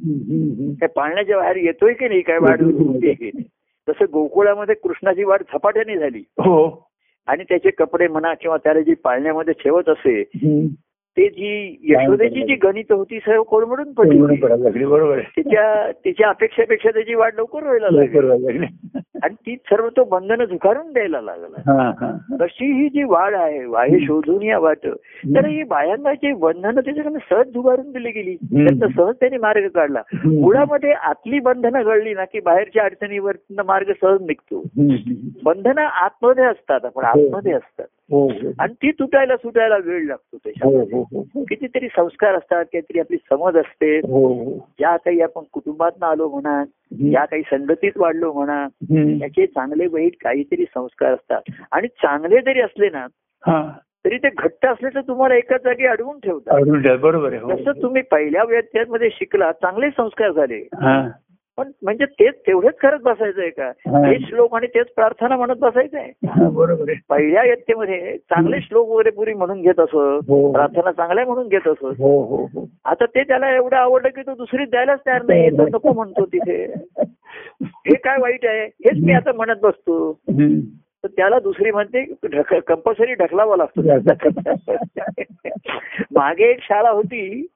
काय पाळण्याच्या बाहेर येतोय की नाही? काय वाढ होते की नाही? जसं गोकुळामध्ये कृष्णाची वाढ झपाट्याने झाली. हो. आणि त्याचे कपडे म्हणा किंवा त्याला जी पाळण्यामध्ये ठेवत असे. ते जी यशोदेची जी गणित होती सर्व पडली म्हणून लागली बरोबर तिच्या तिच्या अपेक्षेपेक्षा त्याची वाढ लवकर व्हायला लागली. आणि ती सर्व तो बंधनं झुकारून द्यायला लागला. हा, हा, हा. तशी ही जी वाढ आहे वाहे शोधून या वाट. तर ही बायांची बंधनं त्याच्याकडनं सहज झुगारून दिली गेली. त्यांचा सहज त्यांनी मार्ग काढला. मुळामध्ये आतली बंधनं घडली ना की बाहेरच्या अडचणीवर मार्ग सहज निघतो. बंधनं आतमध्ये असतात आपण आतमध्ये असतात. हो हो आणि ती तुटायला सुटायला वेळ लागतो हो त्याच्यामध्ये. हो हो हो कितीतरी संस्कार असतात काहीतरी आपली समज असते. हो हो. ज्या काही आपण कुटुंबात आलो म्हणा या काही संगतीत वाढलो म्हणा. याचे चांगले वाईट काहीतरी संस्कार असतात. आणि चांगले जरी असले ना हा. तरी ते घट्ट असले तर तुम्हाला एकाच जागी अडवून ठेवतात. बरोबर आहे. हो. जसं तुम्ही पहिल्या व्यक्तीमध्ये शिकला चांगले संस्कार झाले. हा. पण म्हणजे तेच तेवढेच करत बसायचंय का? हा. तेच श्लोक आणि तेच प्रार्थना म्हणत बसायचंय. बरोबर आहे. पहिल्या व्यक्तीमध्ये चांगले श्लोक वगैरे पुरी म्हणून घेत असत हो. प्रार्थना चांगल्या म्हणून घेत असत हो हो आता ते त्याला एवढं आवडलं की तो दुसरी द्यायलाच तयार नाही. तो नको म्हणतो तिथे. हे काय वाईट आहे? हेच मी आता म्हणत बसतो. तर त्याला दुसरी म्हणते कंपल्सरी ढकलावा लागतो. मागे एक शाळा होती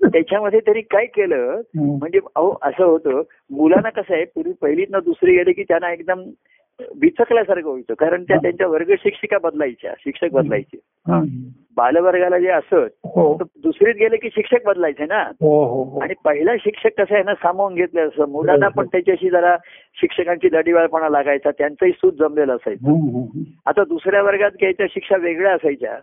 त्याच्यामध्ये त्यांनी काय केलं. म्हणजे अहो असं होतं मुलांना कसं आहे पूर्वी पहिलीत ना दुसरी गेले की त्यांना एकदम बिचकल्यासारखं व्हायचं. कारण त्या त्यांच्या वर्ग शिक्षिका बदलायच्या शिक्षक बदलायचे. बालवर्गाला जे असत हो. तर दुसरीत गेले की शिक्षक बदलायचे ना. हो हो आणि पहिला शिक्षक कसं आहे ना सामावून घेतलं असं. मुलांना पण त्याच्याशी जरा शिक्षकांची दडीवाळपणा लागायचा त्यांचंही सूत जमलेलं असायचं. आता दुसऱ्या वर्गात घ्यायच्या शिक्षा वेगळ्या असायच्या.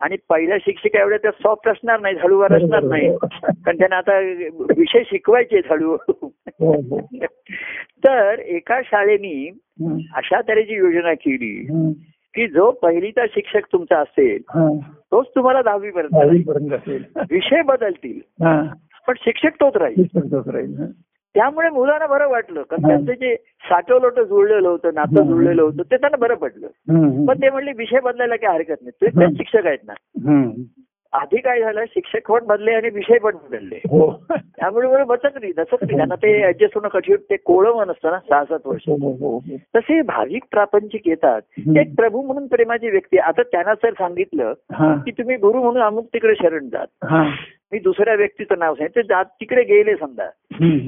आणि पहिल्या शिक्षिका एवढ्या त्या सॉफ्ट असणार नाही हळूवार असणार नाही कारण त्यांना आता विषय शिकवायचे हळू हो हो. तर एका शाळेनी. अशा तऱ्हेची योजना केली. की जो पहिलीचा शिक्षक तुमचा असेल. तोच तुम्हाला दहावी पर्यंत विषय बदलतील. पण शिक्षक तोच राहील. त्यामुळे मुलांना बरं वाटलं कारण. त्यांचं जे साठवलोट जुळलेलं होतं नातं. जुळलेलं होतं ते त्यांना बरं पडलं. पण ते म्हणले विषय बदलायला काही हरकत नाही ते शिक्षक आहेत ना. आधी काय झालं शिक्षक पण बदले आणि विषय पण बदलले. हो. त्यामुळे बचत नाही त्यांना ते ऍडजस्ट होणं कठीण ते कोळवण असतं ना सहा सात वर्ष. हो, हो. तसे भाविक प्रापंचिक येतात. एक प्रभू म्हणून प्रेमाची व्यक्ती आता त्यांना जर सांगितलं. की तुम्ही गुरु म्हणून अमुक तिकडे शरण जात. हा. मी दुसऱ्या व्यक्तीचं नाव सांगितलं ते जात तिकडे गेले समजा.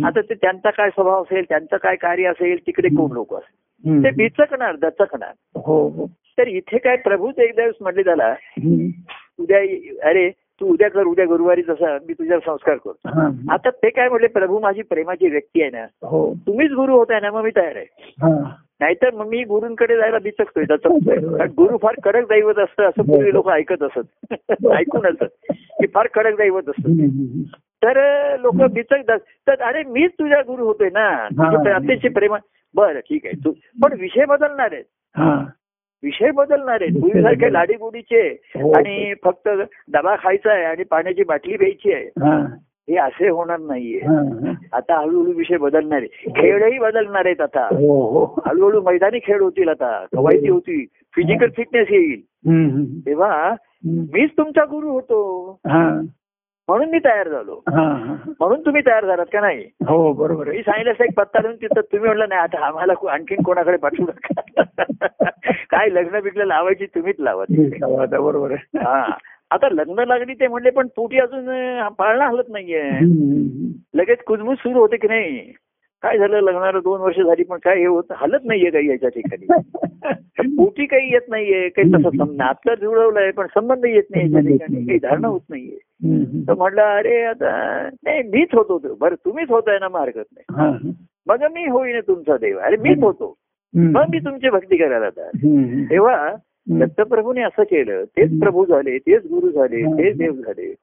आता ते त्यांचा काय स्वभाव असेल त्यांचं काय कार्य असेल तिकडे कोण लोक हम्म. ते बिचकणार दचकणार. हो हो. तर इथे काय प्रभूच एक दिवस म्हटले त्याला. उद्या अरे तू उद्या कर उद्या गुरुवारी जसा मी तुझ्यावर संस्कार करतो. आता ते काय म्हटले प्रभू माझी प्रेमाची व्यक्ती आहे ना हो. तुम्हीच गुरु होताय ना मग मी तयार आहे. नाहीतर मग मी गुरूंकडे जायला बिचकतोय त्याचं. कारण गुरु फार कडक दैवत असतं असं पूर्वी लोक ऐकत असत. ऐकून असत. की फार कडक दैवत असतं. तर लोक बिचकतात तर अरे मीच तुझ्या गुरु होतोय ना. तुझे अतिशय प्रेमा बरं ठीक आहे. तू पण विषय बदलणार आहेत. हा. विषय बदलणार आहेत. पूर्वीसारखे लाडीगुडीचे हो. आणि फक्त डबा खायचा आहे आणि पाण्याची बाटली प्यायची आहे. हा. हे असे होणार नाहीये. हा, हा. आता हळूहळू विषय बदलणार आहे. खेळही बदलणार आहेत आता. हो हो. हळूहळू मैदानी खेळ होतील आता. कवायती होती. फिजिकल फिटनेस येईल. तेव्हा. मीच तुमचा गुरु होतो. हा. म्हणून मी तयार झालो. म्हणून तुम्ही तयार झालात का नाही? हो बरोबर मी सांगितलं एक पत्ता लिहून तिथं तुम्ही म्हणलं नाही आता आम्हाला आणखीन कोणाकडे पाठवू नका. काय लग्न बिग्न लावायची तुम्हीच लावा बरोबर हा. आता लग्न लागली ते म्हणले पण पोटी अजून पाळणं हलत नाहीये. लगेच कुजबूज सुरू होते की नाही? काय झालं लग्नाला दोन वर्ष झाली पण काय हे होत हलत नाहीये काही याच्या ठिकाणी. पोटी काही येत नाहीये काही तसं नातं जुळवलंय पण संबंध येत नाही याच्या ठिकाणी काही धारणा होत नाहीये. तर म्हटलं अरे आता नाही मीच होतो तो. बरं तुम्हीच होताय ना मग हरकत नाही. हा. मग मी होईन तुमचा देव. अरे मीच होतो. मग मी तुमची भक्ती करायला आता. तेव्हा. दत्तप्रभूने असं केलं. तेच प्रभू झाले तेच गुरु झाले तेच देव झाले.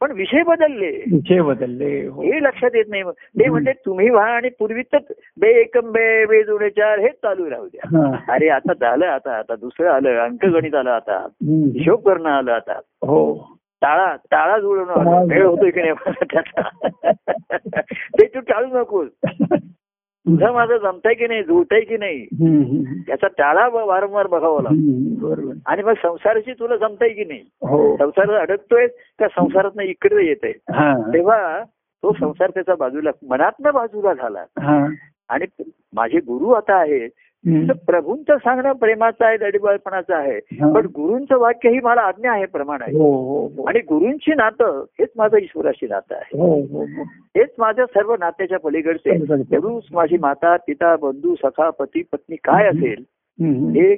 पण विषय बदलले. विषय बदलले हो. हे लक्षात येत नाही. ते म्हणजे तुम्ही व्हा आणि पूर्वी तर बे एकम बे बे जुळे चार हेच चालू राहू द्या. अरे आता झालं आता आता दुसरं आलं अंकगणित आलं आता. हिशोब करणं आलं आता. हो. टाळा टाळा जुळवणं. वेळ होतोय की नाही त्याचा? ते तू टाळू नकोस. तुझं माझं जमतंय की नाही जुळतंय की नाही हम्म. याचा टाळा वारंवार बघावा लागतो. आणि मग संसाराशी तुला जमताय की नाही? हो. संसारात अडकतोय का संसारात इकडे येत आहे हा. तेव्हा तो संसार त्याचा बाजूला मनातनं बाजूला झाला. आणि माझे गुरु आता आहेत प्रभूंचं सांगणं प्रेमाचं आहे दडीबाळपणाचं आहे. पण गुरूंचं वाक्य ही मला आज्ञा आहे प्रमाण आहे. हो हो हो. आणि गुरूंची नातं हेच माझं ईश्वराशी नातं आहे. हेच माझ्या सर्व नात्याच्या पलीकडचे. गुरुच माझी माता पिता बंधू सखा पती पत्नी काय असेल. हे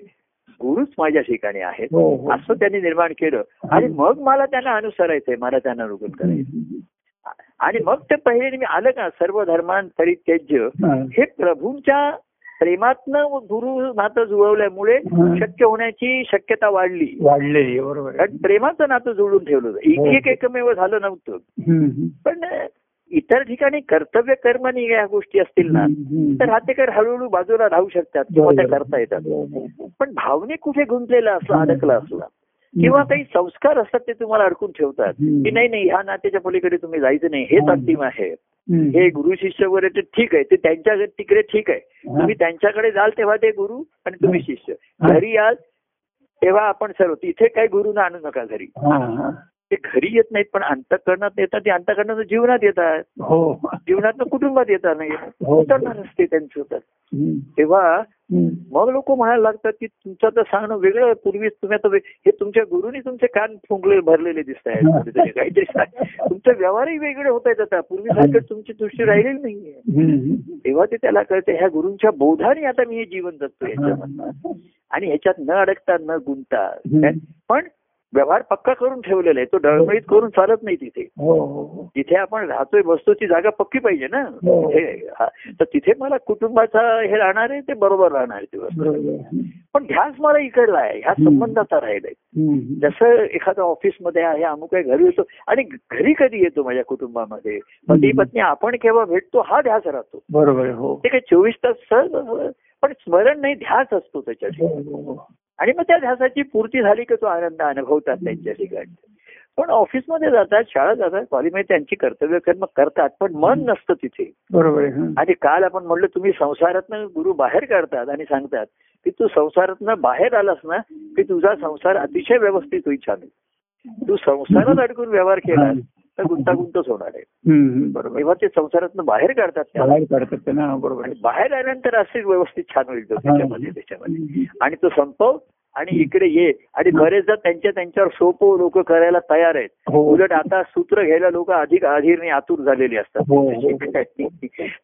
गुरुच माझ्या ठिकाणी आहेत. असं त्यांनी निर्माण केलं. आणि मग मला त्यांना अनुसरायचंय मला त्यांना अनुगत करायचं. आणि मग ते पहिले मी आलं का सर्व धर्मांतरी त्यज्य. हे प्रभूंच्या प्रेमातनं गुरु नातं जुळवल्यामुळे हा. शक्य होण्याची शक्यता वाढली वाढले बरोबर. कारण प्रेमाचं नातं जुळून ठेवलं होतं एक एक एकमेव झालं नव्हतं. पण इतर ठिकाणी कर्तव्य कर्मणी या गोष्टी असतील ना. तर हातेकर हळूहळू बाजूला राहू शकतात किंवा त्या करता येतात हो, हो, हो. पण भावनिक कुठे गुंतलेला असला अडकला असला किंवा काही संस्कार असतात ते तुम्हाला अडकून ठेवतात. की नाही नाही ह्या नात्याच्या पलीकडे तुम्ही जायचं नाही हेच. अंतिम आहे. हे गुरु शिष्य वगैरे ते ठीक आहे ते त्यांच्या तिकडे ठीक आहे. तुम्ही त्यांच्याकडे जाल तेव्हा ते गुरु आणि तुम्ही शिष्य. घरी याल तेव्हा आपण सर्व तिथे काही गुरुना आणू नका घरी. ते घरी येत नाहीत पण अंतकरणात येतात. ते अंतकरणात जीवनात येतात. हो. जीवनात कुटुंबात येतात नाही. हो. उतरणार असते त्यांचं तर. तेव्हा. मग लोक म्हणायला लागतात की तुमचं तर सांगणं वेगळं पूर्वी तुम्ही आता हे तुमच्या गुरुनी तुमचे कान फुंकले भरलेले दिसत आहेत काहीतरी तुमचे व्यवहारही वेगळे होत आहेत आता. पूर्वी तुमची दृष्टी राहिलेली नाहीये. तेव्हा ते त्याला कळते ह्या गुरूंच्या बोधाने आता मी हे जीवन जगतो याच्यामध्ये आणि ह्याच्यात न अडकता न गुंता. पण व्यवहार पक्का करून ठेवलेला आहे तो डळमळीत करून चालत नाही तिथे हो हो हो. जिथे आपण राहतोय बसतो ती जागा पक्की पाहिजे ना हो. तिथे. तर तिथे मला कुटुंबाचा हे राहणार आहे ते बरोबर राहणार आहे आहे. पण ध्यास मला इकडला आहे ह्या. संबंधाचा राहिलाय. जसं एखादा ऑफिसमध्ये आहे अमुक आहे घरी येतो आणि घरी कधी येतो माझ्या कुटुंबामध्ये पती. पत्नी आपण केव्हा भेटतो हा ध्यास राहतो बरोबर. हो ते काही चोवीस तास सहज पण स्मरण नाही ध्यास असतो त्याच्याशी हो. आणि मग त्या ध्यासाची पूर्ती झाली की तो आनंद अनुभवतात त्यांच्या ठिकाणी पण ऑफिसमध्ये जातात शाळा जातात कॉलेजमध्ये त्यांची कर्तव्य कर्म करतात पण मन नसतं तिथे. बरोबर आहे. हं. आणि काल आपण म्हणलं तुम्ही संसारातनं गुरु बाहेर काढतात आणि सांगतात की तू संसारातनं बाहेर आलास ना की तुझा संसार अतिशय व्यवस्थित होईल छान तू संसारात अडकून व्यवहार केला तर गुंतागुंतच होणार आहे. बरोबर. तेव्हा ते संसारातनं बाहेर काढतात बाहेर काढतात ते ना बरोबर. बाहेर आल्यानंतर असेच व्यवस्थित छान होईल त्याच्यामध्ये त्याच्यामध्ये. आणि तो संपव आणि इकडे ये. आणि बरेचदा त्यांच्या त्यांच्यावर सोपो लोक करायला तयार आहेत. हो. उलट आता सूत्र घ्यायला लोक अधिक अधीरने आतुर झालेली असतात. हो, हो.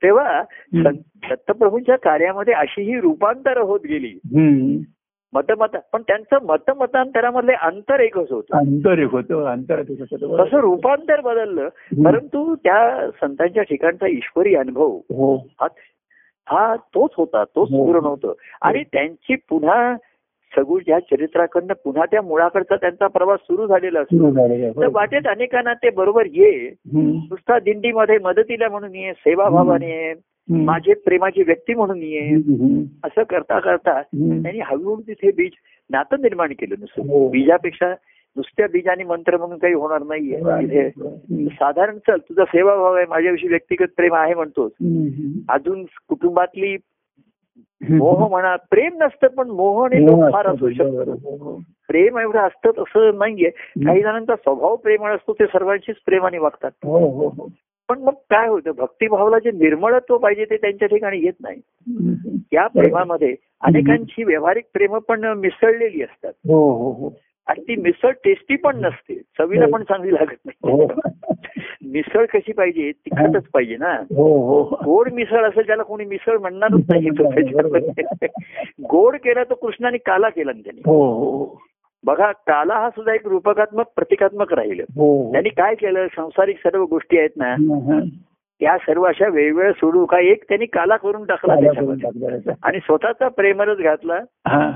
तेव्हा दत्तप्रभूंच्या कार्यामध्ये अशी ही रूपांतर होत गेली. मतमत पण त्यांचं मतमतांतरामधले अंतर एकच होतं अंतर एक होतं बरोबर. तसं रूपांतर बदललं. परंतु त्या संतांच्या ठिकाणचा ईश्वरी अनुभव हो हा हा तोच होता तोच हो. पूर्ण होतं आणि त्यांची पुन्हा सगुण या चरित्राकडनं पुन्हा त्या मुळाकडचा त्यांचा प्रवास सुरू झालेला असतो. तर वाटेत अनेकांना ते बरोबर ये. नुसता दिंडीमध्ये मदतीला म्हणून ये सेवाभावाने. माझे प्रेमाची व्यक्ती म्हणून ये. असं करता करता. त्यांनी हळूहळू तिथे बीज नातं निर्माण केलं हो. नुसतं बीजापेक्षा नुसत्या बीजाने मंत्र म्हणून काही होणार नाहीये हम्म. साधारण चल तुझा सेवाभाव आहे माझ्याविषयी व्यक्तिगत प्रेम आहे म्हणतोस. अजून कुटुंबातली. मोह म्हणा प्रेम नसतं पण मोह आणि हो, लोक फार असू शकतो. हो, हो. प्रेम एवढं असतं तसं नाहीये काही जणांचा स्वभाव प्रेमळ असतो ते सर्वांशीच प्रेमाने वागतात हो हो हो पण मग काय होतं? भक्तिभावाला जे निर्मळत्व पाहिजे ते त्यांच्या ठिकाणी येत नाही. त्या प्रेमामध्ये अनेकांची व्यावहारिक प्रेम पण मिसळलेली असतात. हो हो हो. आणि ती मिसळ टेस्टी पण नसते. चवीला पण चांगली लागत नाही. मिसळ कशी पाहिजे? तिखटच पाहिजे ना. गोड मिसळ असेल त्याला कोणी मिसळ म्हणणारच नाही. तो. गोड केला तर कृष्णाने काला केला त्याने. हो हो. बघा काला हा सुद्धा एक रूपकात्मक प्रतिकात्मक राहिलं. हो. त्यांनी काय केलं? संसारिक सर्व गोष्टी आहेत ना. त्या सर्व अशा वेगवेगळ्या सोडू का? एक त्यांनी काला करून टाकला त्याच्यामध्ये. आणि स्वतःचा प्रेमरच घातला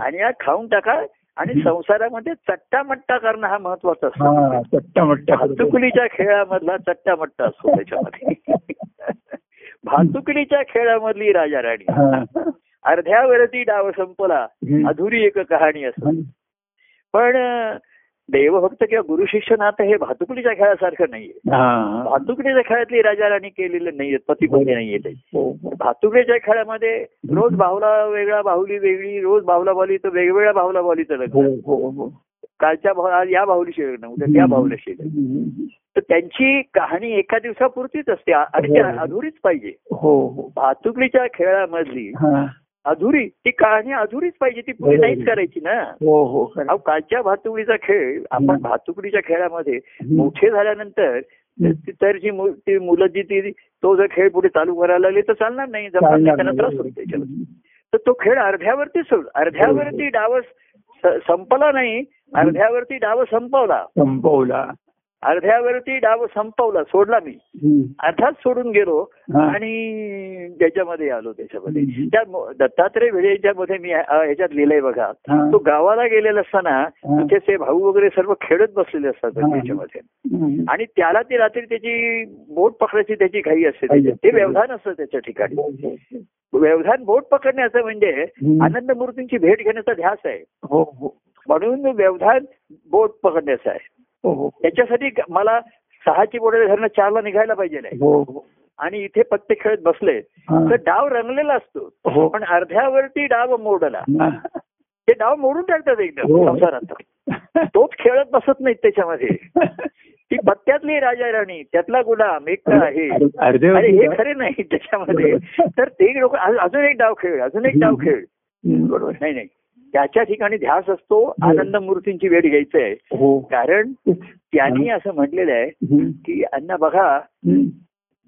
आणि हा खाऊन टाका आणि संसारामध्ये चट्टामट्टा करणं हा महत्त्वाचा असतो. हा चट्टा मट्टा भातुकलीच्या खेळामधला चट्टामट्टा असतो त्याच्यामध्ये. भातुकलीच्या खेळामधली राजा राणी अर्ध्यावरती डाव संपला. अधुरी एक कहाणी असते. पण देवभक्त किंवा गुरु शिष्य नातं हे भातुकलीच्या खेळासारखं नाहीये. भातुकलीच्या खेळातली राजा राणी केलेलं नाहीये पती पत्नी नाहीये ते हो. भातुकलीच्या खेळामध्ये रोज बाहुला वेगळा बाहुली वेगळी रोज बाहुला बाहुली तर वेगवेगळ्या बाहुला बाहुलीचं हो लग्न. हो हो कालच्या आज या बाहुलीशी लग्न उद्या त्या बाहुल्याशी लग्न. तर त्यांची कहाणी एका दिवसापुरतीच असते आणि. अधुरीच पाहिजे. हो हो. भातुकलीच्या खेळामधली अधुरी ती कहाणी अधुरीच पाहिजे ती पुरी बरोबर. नाहीच करायची ना. हो हो कालच्या भातुकलीचा खेळ आपण हम्म. भातुकलीच्या खेळामध्ये. मोठे झाल्यानंतर तर जी ती मुलं जी ती तो जर खेळ पुढे चालू करायला लागली तर चालणार नाही. चालणार त्यांना. त्रास होईल त्याच्यावर. तर तो खेळ अर्ध्यावरती सोड अर्ध्यावरती डाव संपला नाही अर्ध्यावरती डाव संपवला. संपवला. अर्ध्यावरती डाव संपवला सोडला मी. अर्थात सोडून गेलो. आणि त्याच्यामध्ये आलो त्याच्यामध्ये. त्या दत्तात्रय भिडेच्या मध्ये मी अ, ह्याच्यात लिहिलंय बघा. तो गावाला गेलेला असताना. तिथे ते भाऊ वगैरे सर्व खेळत बसलेले असतात. त्याच्यामध्ये. आणि त्याला ती रात्री त्याची बोट पकडायची त्याची घाई असते त्याच्यात. ते व्यवधान असतं त्याच्या ठिकाणी हो, हो, हो. व्यवधान बोट पकडण्याचं म्हणजे. आनंद मूर्तींची भेट घेण्याचा ध्यास आहे म्हणून व्यवधान बोट पकडण्याचं आहे त्याच्यासाठी ग- मला सहाची बोट धरणं चारला निघायला पाहिजे नाही हो हो. आणि इथे पत्ते खेळत बसले हा. तर डाव रंगलेला असतो. हो. पण अर्ध्यावरती डाव मोडला. हा. ते डाव मोडून टाकतात एकदम हो. संसारात. तोच खेळत बसत नाहीत त्याच्यामध्ये. ती पत्त्यातली राजा राणी त्यातला गुलाम एक तर आहे. अरे हे खरे नाही त्याच्यामध्ये. तर ते लोक अजून एक डाव खेळ अजून एक डाव खेळ. बरोबर. नाही नाही. त्याच्या ठिकाणी ध्यास असतो आनंद मूर्तींची वेळ घ्यायचं आहे. हो. कारण त्यांनी असं म्हटलेलं आहे. की अण्णा बघा.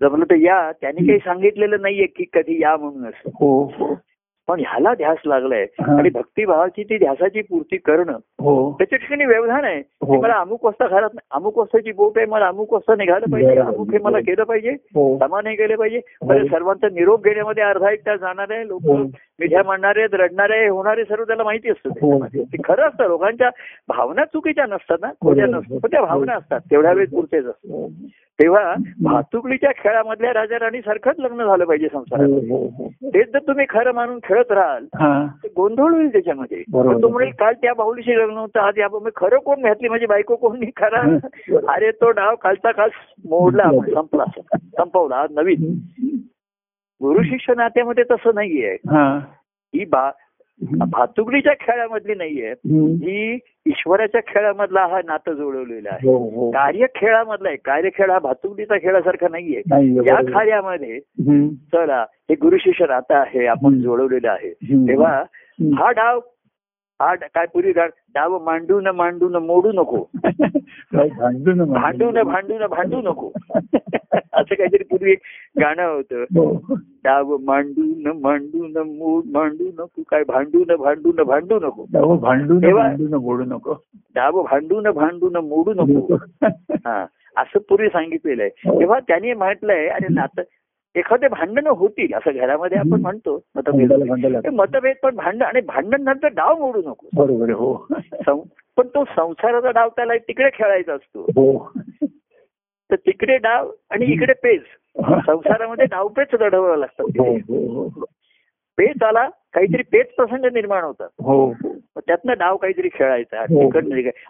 जमलं तर या. त्यांनी काही सांगितलेलं नाहीये की कधी या म्हणून असं. हो हो. पण ह्याला ध्यास लागलाय. आणि भक्तिभावाची ती ध्यासाची पूर्ती करणं हो. त्याच्या ठिकाणी व्यवधान आहे. हो. मला अमुक वाजता घरात अमुक वाजताची बोट आहे मला अमुक वाजता निघालं पाहिजे. अमुक हे मला केलं पाहिजे हो. समान हे केलं पाहिजे. सर्वांचा निरोप घेण्यामध्ये अर्धा एक तास जाणार आहे लोक. मिठ्या म्हणणारे रडणारे होणारे सर्व त्याला माहिती असतं. ते खरं असतं लोकांच्या भावना चुकीच्या नसतात ना खोट्या. नसतात पण त्या भावना असतात तेवढ्या वेळ पुरतेच असतात. तेव्हा भातुकलीच्या खेळामधल्या राजा राणी सारखंच लग्न झालं पाहिजे संसारात तेच जर तुम्ही खरं मानून खेळत राहाल हा. तर गोंधळ होईल त्याच्यामध्ये. तो म्हणेल काल त्या बाहुलीशी लग्न होतं आज या खरं कोण घातली? माझी बायको कोण नाही? खरा. अरे तो डाव कालचा काल मोडला संपला संपवला आज नवीन. गुरु शिष्य नात्यामध्ये तसं नाहीये. हा. ही बा भातुकलीच्या खेळामधली नाहीये. ही ईश्वराच्या खेळामधला हा नातं जोडवलेला आहे हो हो कार्य खेळामधला आहे कार्यखेळ हा भातुकलीचा खेळासारखा नाहीये या. कार्यामध्ये. चला हे गुरु शिष्य नातं आहे आपण. जोडवलेलं आहे. तेव्हा. हा डाव हा काय पुरी डाव डाव मांडून मांडून मोडू नको. काय भांडू नका. भांडून भांडून भांडू नको. असं काहीतरी पूर्वी एक गाणं होतं. हो. डाव मांडू न मांडू न मूड मांडू नको काय भांडू न भांडू न भांडू नको. अहो, भांडू न भांडू न बोलू नको. डाव भांडू न भांडू न मोडू नको. हा असं पूर्वी सांगितलेलं आहे. हो. तेव्हा त्यांनी म्हटलंय आणि नातं एखादे भांडणं होतील असं घरामध्ये आपण. म्हणतो मतभेद मतभेद पण भांडण आणि भांडण नंतर डाव मोडू नको. बरोबर हो. पण तो संसाराचा डाव त्याला तिकडे खेळायचा असतो. हो. तर तिकडे डाव आणि इकडे पेच. संसारामध्ये डावपेच लढवावं लागतात हो. हो पेच आला काहीतरी पेच प्रसंग निर्माण होतात. हो. त्यातनं डाव काहीतरी खेळायचा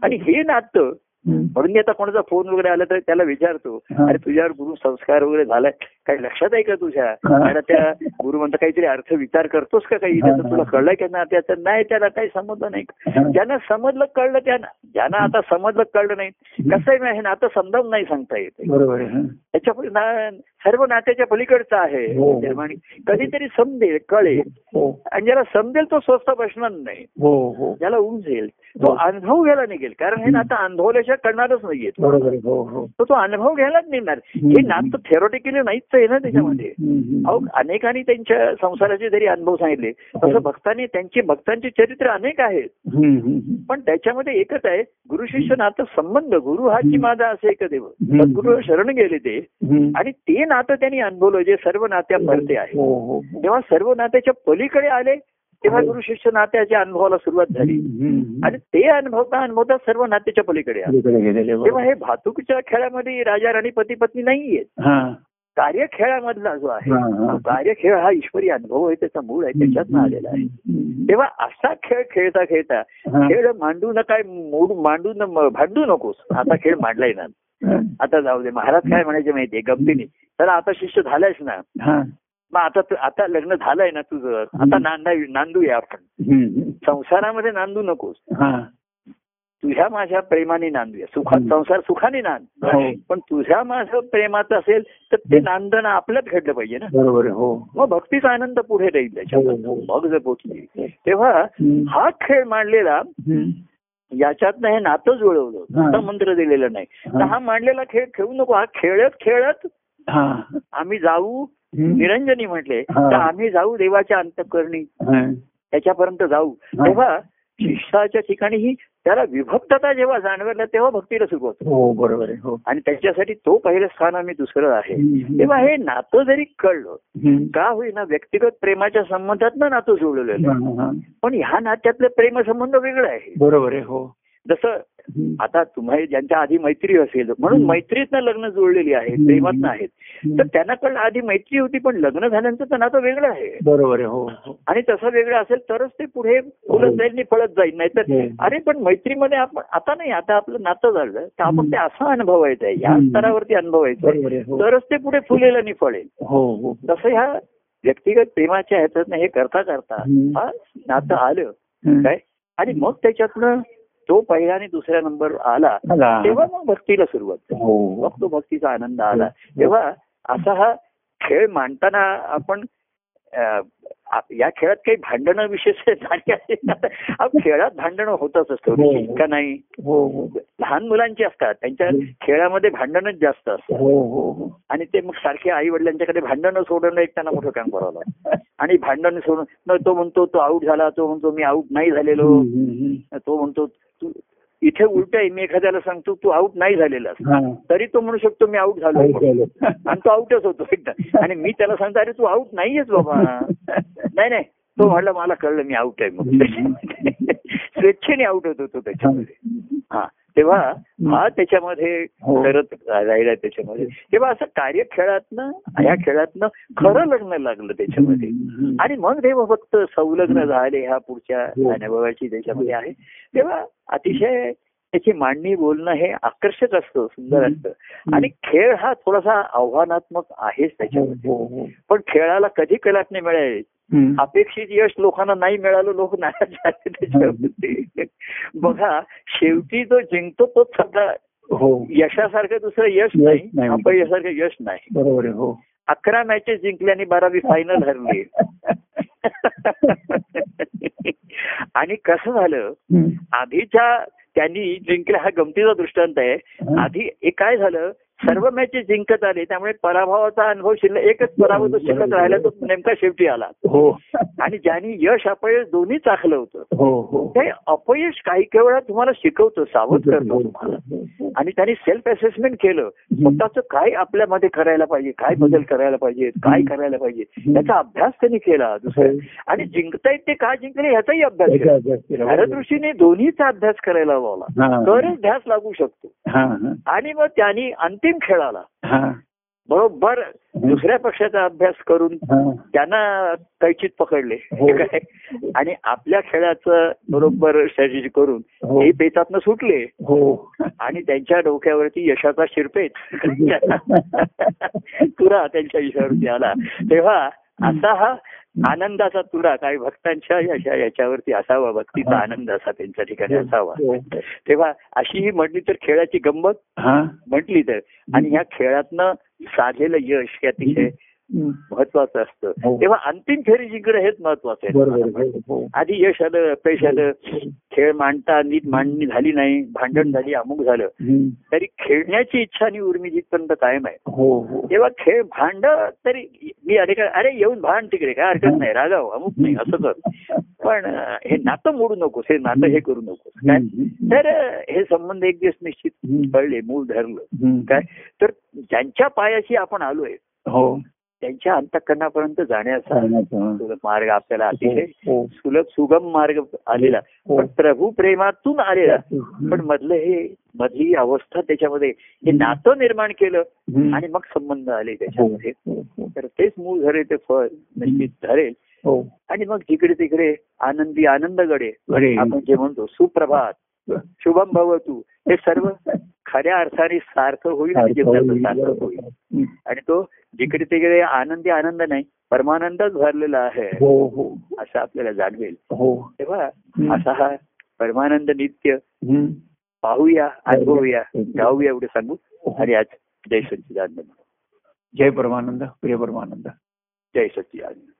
आणि हे नातं. म्हणून मी आता कोणाचा फोन वगैरे आला तर त्याला विचारतो हा. अरे तुझ्यावर गुरु संस्कार वगैरे झालाय काही लक्षात आहे का तुझ्या? हा. आणि त्या गुरु म्हणता काहीतरी अर्थ विचार करतोस का काही? हा, त्याचं हा. तुला कळलंय का ना त्याचं नाही त्याला काही समजलं नाही. हा. ज्यांना समजलं कळलं त्यांना. ज्यांना आता समजलं कळलं नाही. कसं आहे ना हे नातं समजावून नाही सांगता येते. हा. त्याच्या ना- सर्व नात्याच्या पलीकडचं आहे. हो. निर्माण कधीतरी समजेल कळेल. हो. आणि ज्याला समजेल तो स्वस्त बसणार नाही. हो हो. ज्याला उमजेल तो हो. अनुभव घ्यायला निघेल. कारण हे नातं अनुभवल्याशिवाय कळणारच नाहीये बरोबर आहे हो हो तर तो अनुभव घ्यायलाच हम्म. हे नातं थेरोटिकली नाहीच आहे ना त्याच्यामध्ये. अहो अनेकांनी त्यांच्या संसाराचे जरी अनुभव सांगितले तसं भक्तांनी त्यांची भक्तांची चरित्र अनेक आहेत. पण त्याच्यामध्ये एकच आहे गुरु शिष्य नातं संबंध गुरु हाची माझा असे एक देव. सद्गुरु शरण गेले ते. आणि ते नातं त्यांनी अनुभवलं जे सर्व नात्या परते आहे हो हो हो. तेव्हा सर्व नात्याच्या पलीकडे आले तेव्हा गुरु शिष्य नात्याच्या अनुभवाला सुरुवात झाली. आणि ते अनुभवता अनुभवता सर्व नात्याच्या पलीकडे. तेव्हा हे भातुकीच्या खेळामध्ये राजा राणी पती पत्नी नाहीये हा कार्य खेळामधला जो आहे हा, हा. कार्य खेळ हा ईश्वरी अनुभव आहे त्याचा मूळ आहे त्याच्यातनं आलेला आहे. तेव्हा असा खेळ खेळता खेळता हा. खेळ मांडू न काय मोड मांडू न भांडू नकोस आता खेळ मांडलाय ना हा. आता जाऊ दे महाराज काय म्हणायचे माहितीये गमतीने तर आता शिष्य झालायस ना हा. मग आता तू- आता लग्न झालंय ना तुझं आता नांदा नांदूया आपण. संसारामध्ये नांदू नकोस. तुझ्या माझ्या प्रेमाने नांदूया सुखात. संसार सुखाने नांद हो. पण तुझ्या माझं प्रेमाचं असेल तर ते नांदणं आपल्यात घडलं पाहिजे ना बरोबर हो मग भक्तीचा आनंद पुढे राहील हो, हो. मग जर पोचली तेव्हा. हा खेळ मांडलेला. याच्यातनं हे नातं जुळवलं. आता मंत्र दिलेलं नाही तर हा मांडलेला खेळ खेळू नको हा खेळत खेळत. आम्ही जाऊ. निरंजनी म्हटले. तर आम्ही जाऊ देवाच्या अंतकरणी. त्याच्यापर्यंत जाऊ. तेव्हा शिष्याच्या ठिकाणी ही त्याला विभक्तता जेव्हा जाणवलं तेव्हा भक्तीला सुरुवात होते. हो बरोबर आहे हो आणि त्याच्यासाठी तो पहिलं स्थान आम्ही दुसरं आहे. तेव्हा हे नातं जरी कळलं. का होईना व्यक्तिगत प्रेमाच्या संबंधात नातं जुळलेलं. पण ह्या नात्यातलं प्रेमसंबंध वेगळं आहे बरोबर आहे हो जसं. आता तुम्हाला ज्यांच्या आधी मैत्री असेल म्हणून. मैत्रीतनं लग्न जुळलेली आहे हम्म. प्रेमातनं आहेत. तर त्यांना कळलं आधी मैत्री होती पण लग्न झाल्यानंतर तर नातं वेगळं आहे बरोबर आहे हो हो. आणि तसं वेगळं असेल तरच ते पुढे फुलत जाईल आणि फळत जाईल नाहीतर हो. अरे पण मैत्रीमध्ये आपण आता नाही आता आपलं नातं झालं तर आपण. ते असं अनुभवायचं आहे या. स्तरावरती अनुभवायचं हो तरच ते पुढे फुलेल आणि फळेल हो हो तसं ह्या व्यक्तिगत प्रेमाच्या ह्याच्यातनं हे करता करता. हा नातं आलं. काय आणि मग त्याच्यातनं तो पहिला आणि दुसरा नंबर आला. तेव्हा मग भक्तीला सुरुवात. हो. मग तो भक्तीचा आनंद आला. हो. तेव्हा असा हा खेळ मांडताना आपण या खेळात काही भांडणं विशेष खेळात भांडणं होतच असतं. हो. का नाही? हो हो. लहान मुलांची असतात. त्यांच्या खेळामध्ये भांडणच जास्त असतात. हो हो हो. आणि ते मग सारखे आई वडिलांच्याकडे भांडणं सोडणं एक त्यांना मोठं काम करावं लागतं. आणि भांडण सोडून तो म्हणतो तो आऊट झाला. तो म्हणतो मी आऊट नाही झालेलो. तो म्हणतो इथे उलट आहे मी एखाद्याला सांगतो तू आऊट नाही झालेला. तरी तो म्हणू शकतो मी आऊट झालो. आणि तो आऊटच होतो. एकदा आणि मी त्याला सांगतो अरे तू आऊट नाहीयेच बाबा. नाही नाही. तो म्हणला मला कळलं मी आऊट आहे मग स्वेच्छेने आऊट होतो तो त्याच्यामध्ये. हा. तेव्हा हा त्याच्यामध्ये हो. करत राहिला त्याच्यामध्ये. तेव्हा असं कार्य खेळातनं ह्या खेळातनं खरं लग्न लागलं त्याच्यामध्ये. आणि मग देव फक्त संलग्न झाले ह्या पुढच्या हो. अनुभवाची त्याच्यामध्ये आहे तेव्हा अतिशय त्याची मांडणी बोलणं हे आकर्षक असतं सुंदर असतं. आणि खेळ हा थोडासा आव्हानात्मक आहेच हो, त्याच्यामध्ये. हो, हो. पण खेळाला कधी कलाटणे मिळेल. अपेक्षित यश लोकांना नाही मिळालं लोक नाराज झाले त्याच्यामध्ये बघा शेवटी जो जिंकतो तोच हो. यशासारखं दुसरं यश नाही नाही. अपयशासारखं यश नाही. बरोबर आहे हो. अकरा मॅचेस जिंकल्याने बारावी फायनल हरली. आणि कसं झालं. आधीच्या त्यांनी जिंकल्या हा गमतीचा दृष्टांत आहे. हा. आधी एक काय झालं सर्व मॅचेस जिंकत आले त्यामुळे पराभवाचा अनुभव शिल्लक एकच पराभव तो शिल्लक राहिला तो नेमका शेवटी आला. हो. आणि ज्यांनी यश अपयश दोन्ही चाखलं होतं हो हो. ते अपयश काही काही वेळा तुम्हाला शिकवतं सावध करतो तुम्हाला. आणि त्यांनी सेल्फ असेसमेंट केलं. स्वतःच काय आपल्यामध्ये करायला पाहिजे काय बदल करायला पाहिजे काय करायला पाहिजे याचा अभ्यास त्यांनी केला दुसऱ्या. आणि जिंकता येत ते का जिंकले ह्याचाही अभ्यास केला. भारतऋषीने दोन्हीचा अभ्यास करायला लावला. हा. तरच ध्यास लागू शकतो. हा हा. आणि मग त्यांनी अंतिम खेळाला. हा. बरोबर दुसऱ्या पक्षाचा अभ्यास करून हा. त्यांना कैचित पकडले. हो. आणि आपल्या खेळाचं बरोबर स्ट्रॅटेजी करून हो. ते पेचातनं सुटले. हो. आणि त्यांच्या डोक्यावरती यशाचा शिरपेत तुरा त्यांच्या यशावरती आला. तेव्हा असा हा आनंदाचा तुरा काही भक्तांच्या यशा याच्यावरती असावा भक्तीचा आनंद असा त्यांच्या ठिकाणी असावा. हो. तेव्हा अशी ही म्हटली तर खेळाची गंमत हा. म्हटली तर. आणि ह्या खेळातनं साधलेलं यश हे अतिशय. महत्वाचं असतं. हो. तेव्हा अंतिम फेरी जिंकणं हेच महत्वाचं आहे. हो, हो. आधी यश आलं अपयश आलं. खेळ मांडता नीट मांडणी झाली नाही भांडण झाली अमुक झालं. तरी खेळण्याची इच्छा आणि उर्मी जिथपर्यंत कायम आहे. हो हो. तेव्हा खेळ भांड तरी मी अनेक अरे येऊन भांड तिकडे काय हरकत नाही रागाव अमुक नाही असं कर. पण हे नातं मोडू नकोस हे नातं हे करू नकोस. काय. तर हे संबंध एक दिवस निश्चित. कळले मूळ धरलं. काय? तर ज्यांच्या पायाशी आपण आलोय हो. त्यांच्या अंतकरणापर्यंत जाण्याचा मार्ग आपल्याला अतिशय हो सुलभ सुगम मार्ग आलेला हो. पण प्रभू प्रेमातून आलेला. पण मधलं हे मधली अवस्था त्याच्यामध्ये हे नातं निर्माण केलं. आणि मग संबंध आले हो, त्याच्यामध्ये हो, हो. तर तेच मूळ धरे ते फळ निश्चित धरेल हो आणि मग जिकडे तिकडे आनंदी आनंद गडे गडे. आपण जे म्हणतो सुप्रभात शुभम भवतू हे सर्व खऱ्या अर्थाने सारखं होईल सार्थक होईल. आणि तो जिकडे तिकडे आनंदी आनंद नाही परमानंदच भरलेला आहे. हो हो. असं आपल्याला जाणवेल. हो. तेव्हा. असा हा परमानंद नित्य. पाहूया अनुभवूया गाऊया एवढं सांगू. आणि आज जय सच्चिदानंद. जय परमानंद प्रिय परमानंद. जय सच्चिदानंद.